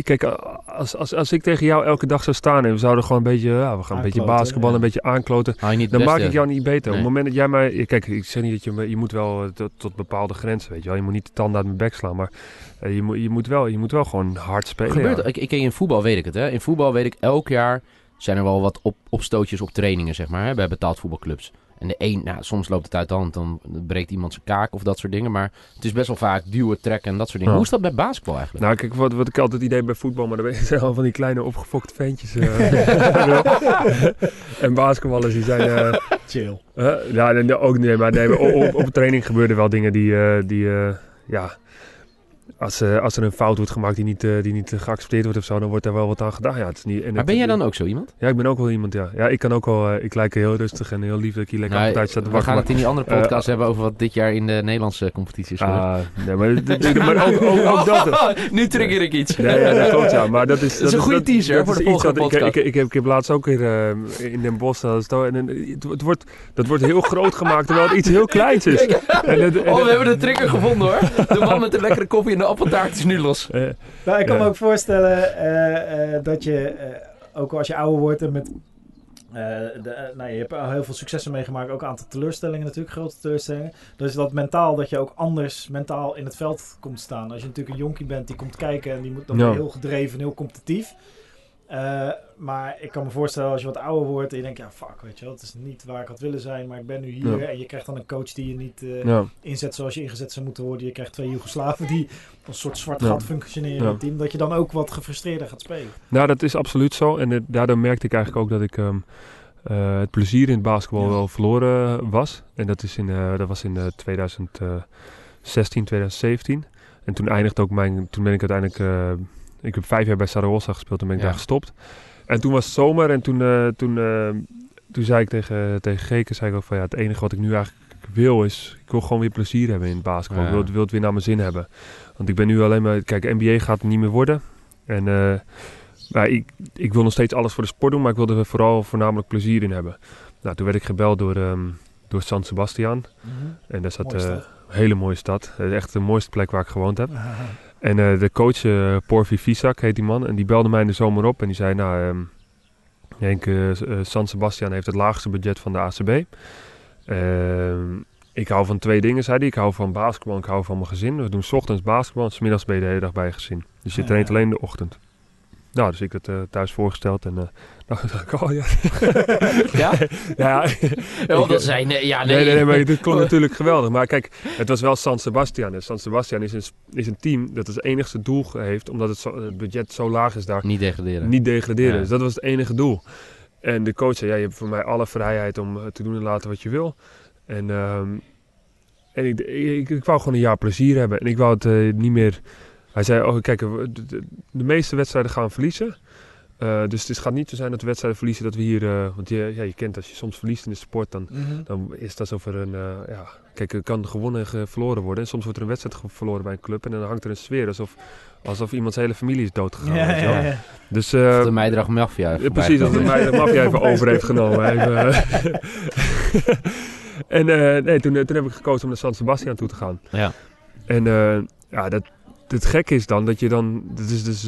S3: Kijk, als, als, als ik tegen jou elke dag zou staan en we zouden gewoon een beetje, ja, we gaan een beetje
S1: Aankloten,
S3: basketballen,
S1: ja.
S3: een beetje aankloten, dan maak ik jou niet beter. Op het moment dat jij mij, kijk, ik zeg niet dat je, je moet wel eh, tot, tot bepaalde grenzen, weet je wel. Je moet niet de tanden uit mijn bek slaan, maar eh, je, moet, je, moet wel, je moet wel gewoon hard spelen.
S2: Gebeurt,
S3: ja.
S2: ik, ik, in voetbal weet ik het. Hè. In voetbal weet ik elk jaar zijn er wel wat op, opstootjes op trainingen, zeg maar, hè, bij betaald voetbalclubs. En de een, nou, soms loopt het uit de hand, dan breekt iemand zijn kaak of dat soort dingen. Maar het is best wel vaak duwen, trekken en dat soort dingen.
S3: Ja.
S2: Hoe is dat bij basketbal eigenlijk?
S3: Nou, kijk, wat, wat ik altijd idee bij voetbal, maar dan ben je *laughs* zijn al van die kleine opgefokte ventjes. eh. *laughs* en basketballers die zijn... eh,
S1: Chill.
S3: Uh, ja, nee, nee, ook nee, maar nee, op, op, op training gebeurden wel dingen die, eh, die eh, ja, als, eh, als er een fout wordt gemaakt die niet, eh, die niet eh, geaccepteerd wordt of zo, dan wordt er wel wat aan gedaan. Ja, het is niet, en
S2: maar ben jij dan ook zo iemand?
S3: Ja, ik ben ook wel iemand, ja. Ja, ik kan ook wel, eh, ik lijk heel rustig en heel lief dat ik hier lekker
S2: Nou,
S3: op tijd sta te
S2: we
S3: wachten.
S2: gaan het in die andere podcast hebben over wat dit jaar in de Nederlandse competitie is gebeurd.
S3: Ah, nee, maar, maar ook, ook, ook *laughs* dat.
S2: nu trigger ik iets.
S3: Nee, ja, dat klopt, ja. Maar dat is, *laughs*
S2: Dat is een goede teaser,
S3: dat
S2: voor de volgende
S3: ik, ik,
S2: podcast.
S3: ik, heb, ik heb laatst ook weer in Den Bosch en, eh, het, het wordt, dat wordt heel groot gemaakt terwijl het iets heel kleins is. *laughs* En en
S2: Oh, we hebben de trigger gevonden hoor. De man met de lekkere koffie en de appeltaart is nu los. *laughs*
S3: eh,
S1: Nou, ik kan me ook voorstellen eh, eh, dat je, eh, ook als je ouder wordt en met... eh, de, eh, nou, je hebt al heel veel successen meegemaakt, ook een aantal teleurstellingen natuurlijk, grote teleurstellingen. Dus dat mentaal, dat je ook anders mentaal in het veld komt staan. Als je natuurlijk een jonkie bent die komt kijken en die moet dan
S3: Ja.
S1: heel gedreven, heel competitief. Eh, maar ik kan me voorstellen als je wat ouder wordt en je denkt, ja fuck, weet je wel, het is niet waar ik had willen zijn, maar ik ben nu hier.
S3: Ja.
S1: En je krijgt dan een coach die je niet eh,
S3: ja.
S1: inzet zoals je ingezet zou moeten worden. Je krijgt twee Joegoslaven die als een soort zwart
S3: Ja.
S1: gat functioneren in het team. Dat je dan ook wat gefrustreerder gaat spelen.
S3: Nou, dat is absoluut zo. En daardoor merkte ik eigenlijk ook dat ik ehm, eh, het plezier in het basketbal wel verloren was. En dat, is in, dat was in eh, 2016, 2017. En toen eindigde ook mijn... Toen ben ik uiteindelijk... ik heb vijf jaar bij Saragossa gespeeld. Toen ben ik
S2: Ja.
S3: daar gestopt. En toen was het zomer. En toen, eh, toen, eh, toen zei ik tegen, tegen Geken... Zei ik ook van ja, het enige wat ik nu eigenlijk wil is... Ik wil gewoon weer plezier hebben in het basketbal.
S2: Ja.
S3: Ik wil, het- wil het weer naar mijn zin hebben. Want ik ben nu alleen maar... Kijk, NBA gaat het niet meer worden. En... eh, maar ik, ik wil nog steeds alles voor de sport doen, maar ik wilde er vooral voornamelijk plezier in hebben. Nou, toen werd ik gebeld door, ehm, door San Sebastian. En daar zat een hele mooie stad. Echt de mooiste plek waar ik gewoond heb. *laughs* En eh, de coach, eh Porfi Visak heet die man, en die belde mij in de zomer op. En die zei, nou, ehm Henk, eh, San Sebastian heeft het laagste budget van de ACB. Ehm, ik hou van twee dingen, zei hij. Ik hou van basketbal en ik hou van mijn gezin. We doen 's ochtends basketbal en 's middags ben je de hele dag bij je gezin. Dus je
S1: Ja.
S3: traint alleen in de ochtend. Nou, dus ik het eh, thuis voorgesteld en... eh nou, *laughs* dacht ik, oh ja. *laughs*
S2: Ja?
S3: ja, ik-
S2: dat zijn... nee, Ja,
S3: Nee, nee, nee, maar dit klonk natuurlijk geweldig. Maar kijk, het was wel San Sebastian. En San Sebastian is een, is een team dat het enigste doel heeft, omdat het, zo, het budget zo laag is daar,
S2: Niet degraderen.
S3: niet degraderen.
S2: Ja.
S3: Dus dat was het enige doel. En de coach zei, ja, je hebt voor mij alle vrijheid om eh, te doen en laten wat je wil. En, ehm, en ik, ik, ik wou gewoon een jaar plezier hebben. En ik wou het eh, niet meer... Hij zei, oh, kijk, de, de, de meeste wedstrijden gaan we verliezen. Eh, dus het gaat niet zo zijn dat we wedstrijden verliezen dat we hier... eh, want je, ja, je kent als je soms verliest in de sport, dan
S1: Mhm.
S3: dan is dat alsof er een, eh, ja, kijk, er kan gewonnen en verloren worden. En soms wordt er een wedstrijd verloren bij een club en dan hangt er een sfeer alsof, alsof iemands hele familie is doodgegaan.
S1: Ja,
S3: weet je wel.
S1: ja, ja.
S3: Dus, eh,
S2: Of de Meidrag Mafia.
S3: precies, dat de mij de maffia even over heeft genomen. Even, *laughs* en eh, nee, toen, toen heb ik gekozen om naar San Sebastian toe te gaan.
S2: Ja.
S3: En eh, ja, dat, het gekke is dan dat je dan, dat is dus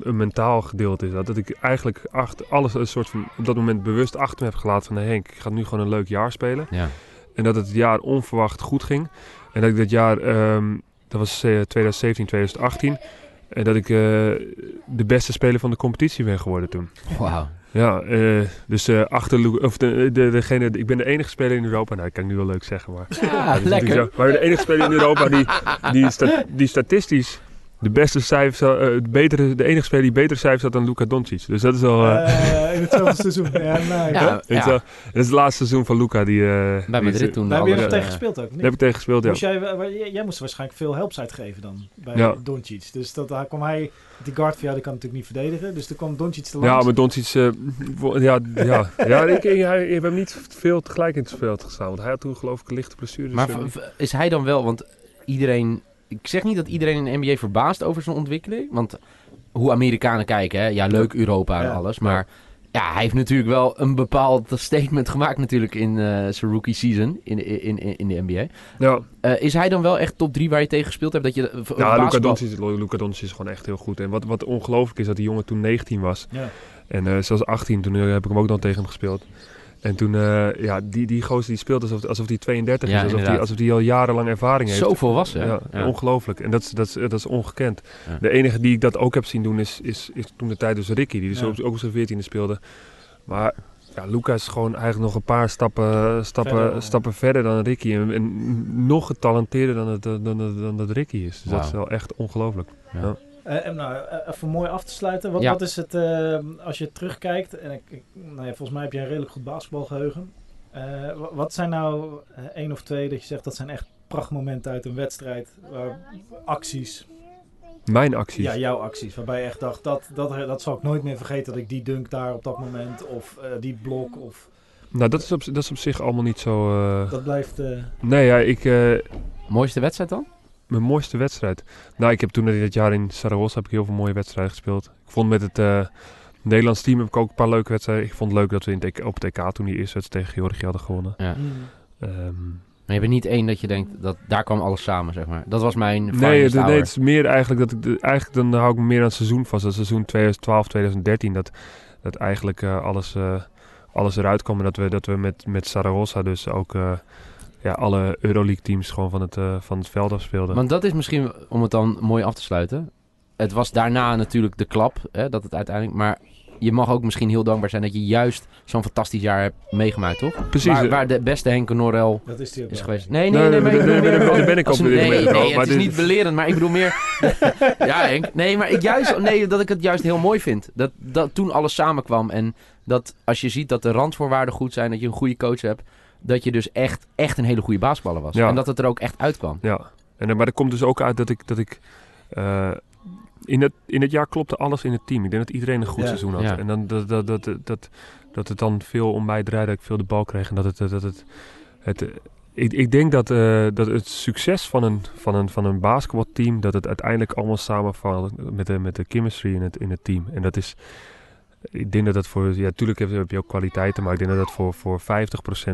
S3: een mentaal gedeelte is dat, dat ik eigenlijk achter, alles een soort van, op dat moment bewust achter me heb gelaten van, Henk, ik ga nu gewoon een leuk jaar spelen.
S2: Ja.
S3: En dat het jaar onverwacht goed ging. En dat ik dat jaar, ehm, dat was eh, 2017, 2018. En dat ik eh, de beste speler van de competitie ben geworden toen.
S2: Wauw.
S3: Ja, eh, dus eh, achter of de, de, degene, ik ben de enige speler in Europa. Nou, dat kan ik nu wel leuk zeggen, maar.
S2: Ja,
S3: natuurlijk
S2: lekker.
S3: zo. Maar de enige speler in Europa die, die, sta- die statistisch de beste cijfers, eh, de, betere, de enige speler die betere cijfers had dan Luka Doncic. Dus dat is wel. eh,
S1: Eh, in hetzelfde seizoen. Ja. *laughs*
S2: Ja, ja.
S3: Dat is het laatste seizoen van Luca die. eh,
S2: Bij
S3: die-
S2: Madrid toen
S1: Daar heb je
S2: alles,
S1: nog tegen gespeeld ook, niet?
S3: Daar heb ik tegen gespeeld, ja.
S1: Moest jij, jij, moest waarschijnlijk veel helps uitgeven dan bij
S3: Ja.
S1: Doncic. Dus dat, daar kwam hij, die guard van jou, die kan natuurlijk niet verdedigen. Dus toen kwam Doncic te
S3: Ja,
S1: langs.
S3: maar Doncic, eh, ja, ja, ja ik, ik, hij- ik heb hem niet veel tegelijk in het veld gestaan. Want hij had toen geloof ik een lichte blessure. dus,
S2: Maar v- v- is hij dan wel, want iedereen, ik zeg niet dat iedereen in de NBA verbaast over zijn ontwikkeling, want hoe Amerikanen kijken, hè? ja leuk Europa en
S1: Ja.
S2: alles, maar ja, hij heeft natuurlijk wel een bepaald statement gemaakt natuurlijk in eh, zijn rookie season in, in, in, in de NBA.
S3: ja,
S2: Eh, is hij dan wel echt top 3 waar je tegen gespeeld hebt? Dat je, v-
S3: ja Luca,
S2: basketbal-
S3: Doncic, Luca Doncic is gewoon echt heel goed. En wat, wat ongelooflijk is dat die jongen toen 19 was.
S1: Ja.
S3: En eh zelfs 18, toen eh, heb ik hem ook dan tegen hem gespeeld. En toen, eh, ja, die, die gozer die speelt alsof, alsof hij 32
S2: Ja,
S3: is. Alsof hij alsof die al jarenlang ervaring heeft.
S2: Zo volwassen.
S3: Ja,
S2: Ja.
S3: ongelooflijk. En dat is, dat, is, dat is ongekend.
S2: Ja.
S3: De enige die ik dat ook heb zien doen is, is, is toen de tijd dus Ricky, die dus
S1: Ja.
S3: ook, ook zijn 14e speelde. Maar ja, Luca is gewoon eigenlijk nog een paar stappen, stappen,
S1: Verder.
S3: stappen verder dan Ricky. En, en nog getalenteerder dan, het, dan, dan, dan dat Ricky is. Dus dat is wel echt ongelooflijk.
S1: Eh, en nou, eh, even mooi af te sluiten. Wat,
S2: Ja.
S1: wat is het, eh, als je terugkijkt, en ik, ik- nou ja, volgens mij heb je een redelijk goed basketbalgeheugen. Eh, wa- wat zijn nou één of twee dat je zegt dat zijn echt prachtmomenten uit een wedstrijd? waar- acties,
S3: Mijn acties.
S1: ja, jouw acties, waarbij je echt dacht, dat, dat, dat zal ik nooit meer vergeten dat ik die dunk daar op dat moment, of eh, die blok, of
S3: Nou, dat is, op, dat is op zich allemaal niet zo... eh,
S1: dat blijft... eh,
S3: Nee, ja, ik... eh,
S2: Mooiste wedstrijd dan?
S3: Mijn mooiste wedstrijd. Nou, ik heb toen in dat jaar in Saragossa heb ik heel veel mooie wedstrijden gespeeld. Ik vond met het eh, Nederlands team heb ik ook een paar leuke wedstrijden. Ik vond het leuk dat we in het EK op het EK toen die eerste wedstrijd tegen Georgië hadden gewonnen.
S2: Ja.
S1: mm.
S3: Ehm,
S2: Maar je bent niet één dat je denkt, dat daar kwam alles samen, zeg maar. Dat was mijn
S3: nee, het, nee, het is meer eigenlijk dat ik de- eigenlijk dan hou ik me meer aan het seizoen vast. Dat seizoen 2012, 2013 dat dat eigenlijk eh, alles eh, alles eruit kwam en dat we dat we met met Saragossa dus ook eh, ja alle Euroleague teams gewoon van het eh, van het veld afspeelden.
S2: Want dat is misschien, om het dan mooi af te sluiten. Het was daarna natuurlijk de klap, hè, dat het uiteindelijk... Maar je mag ook misschien heel dankbaar zijn dat je juist zo'n fantastisch jaar hebt meegemaakt, toch?
S3: Precies.
S2: Waar,
S3: eh,
S2: waar de beste Henke Norel
S1: Dat is die
S2: geweest. Nee,
S3: Nee,
S2: nee, nee,
S3: nee, nee, nee, nee, ben ik op
S2: Nee, nee,
S3: maar
S2: het is niet belerend, maar ik bedoel meer... *laughs* ja, Henk. Nee, maar ik juist, nee, dat ik het juist heel mooi vind. Dat, dat toen alles samenkwam en dat als je ziet dat de randvoorwaarden goed zijn, dat je een goede coach hebt, dat je dus echt, echt een hele goede basketballer was.
S3: Ja.
S2: En dat het er ook echt uitkwam.
S3: Ja, en, eh, maar er komt dus ook uit dat ik, dat ik eh, in, het, in het jaar klopte alles in het team. Ik denk dat iedereen een goed
S1: Ja.
S3: seizoen had.
S2: Ja.
S3: En dan dat, dat, dat, dat, dat het dan veel om mij draaide, dat ik veel de bal kreeg. En dat het, dat het, het, eh, ik, ik denk dat, eh, dat het succes van een, van een, van een basketbalteam, dat het uiteindelijk allemaal samenvalt met de, met de chemistry in het, in het team. En dat is, ik denk dat dat voor, ja, natuurlijk heb, heb je ook kwaliteiten, maar ik denk dat dat voor, voor 50%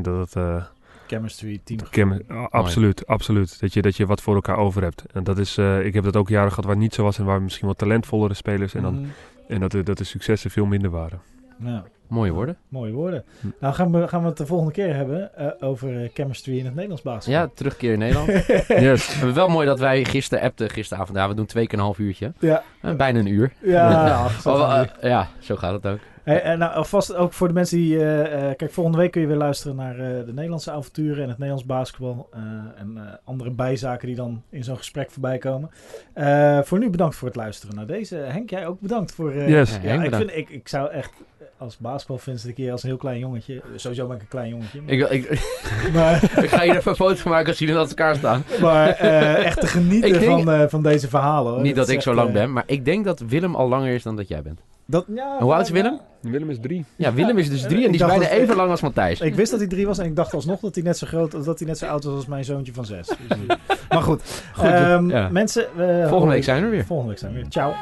S3: dat het... eh,
S1: Chemistry, team.
S3: Kim, a- absoluut, absoluut. Dat je, dat je wat voor elkaar over hebt. En dat is, eh, ik heb dat ook jaren gehad waar het niet zo was en waar misschien wat talentvollere spelers en, dan,
S1: Mhm.
S3: en dat, de, dat de successen veel minder waren.
S1: Ja.
S2: Mooie woorden.
S1: Mooie woorden. Nou gaan we, gaan we het de volgende keer hebben eh, over eh, chemistry in het Nederlands basketbal.
S2: Ja, terugkeer in Nederland. *laughs*
S3: Yes.
S2: Het is wel mooi dat wij gisteren appten, gisteravond. Ja, we doen twee keer een half uurtje.
S1: Ja,
S2: Eh, bijna een uur.
S1: ja, *laughs*
S2: Oh, ja, zo gaat het ook.
S1: Hey, en nou, alvast ook voor de mensen die... eh, eh, kijk, volgende week kun je weer luisteren naar eh, de Nederlandse avonturen en het Nederlands basketbal. eh, en eh, andere bijzaken die dan in zo'n gesprek voorbij komen. Eh, voor nu bedankt voor het luisteren naar deze. Henk, jij ook bedankt voor... eh,
S3: Yes.
S2: Ja, Henk,
S1: ik, vind, ik, ik zou echt eh, als basketbalfans een keer als een heel klein jongetje... Sowieso ben ik een klein jongetje. Maar,
S2: Ik, ik, *laughs*
S1: maar, *laughs*
S2: ik ga hier even een foto van maken als jullie naast elkaar staan.
S1: maar, eh, echt te *laughs* genieten
S2: denk-
S1: van, eh, van deze verhalen. hoor.
S2: Niet dat ik zo lang
S1: eh,
S2: ben, maar ik denk dat Willem al langer is dan dat jij bent.
S1: Dat, ja,
S2: Hoe oud is
S1: ja,
S2: Willem?
S3: Willem is drie.
S2: Ja, Willem is dus drie en die is bijna
S1: dat-
S2: even lang als Matthijs.
S1: Ik wist dat hij drie was en ik dacht alsnog dat hij net zo groot, dat hij net zo oud was als mijn zoontje van zes. Dus, eh, *laughs* maar goed,
S2: Goed,
S1: Ehm,
S2: ja.
S1: mensen. we-
S2: Volgende week zijn we er weer.
S1: Volgende week zijn we weer. Ciao.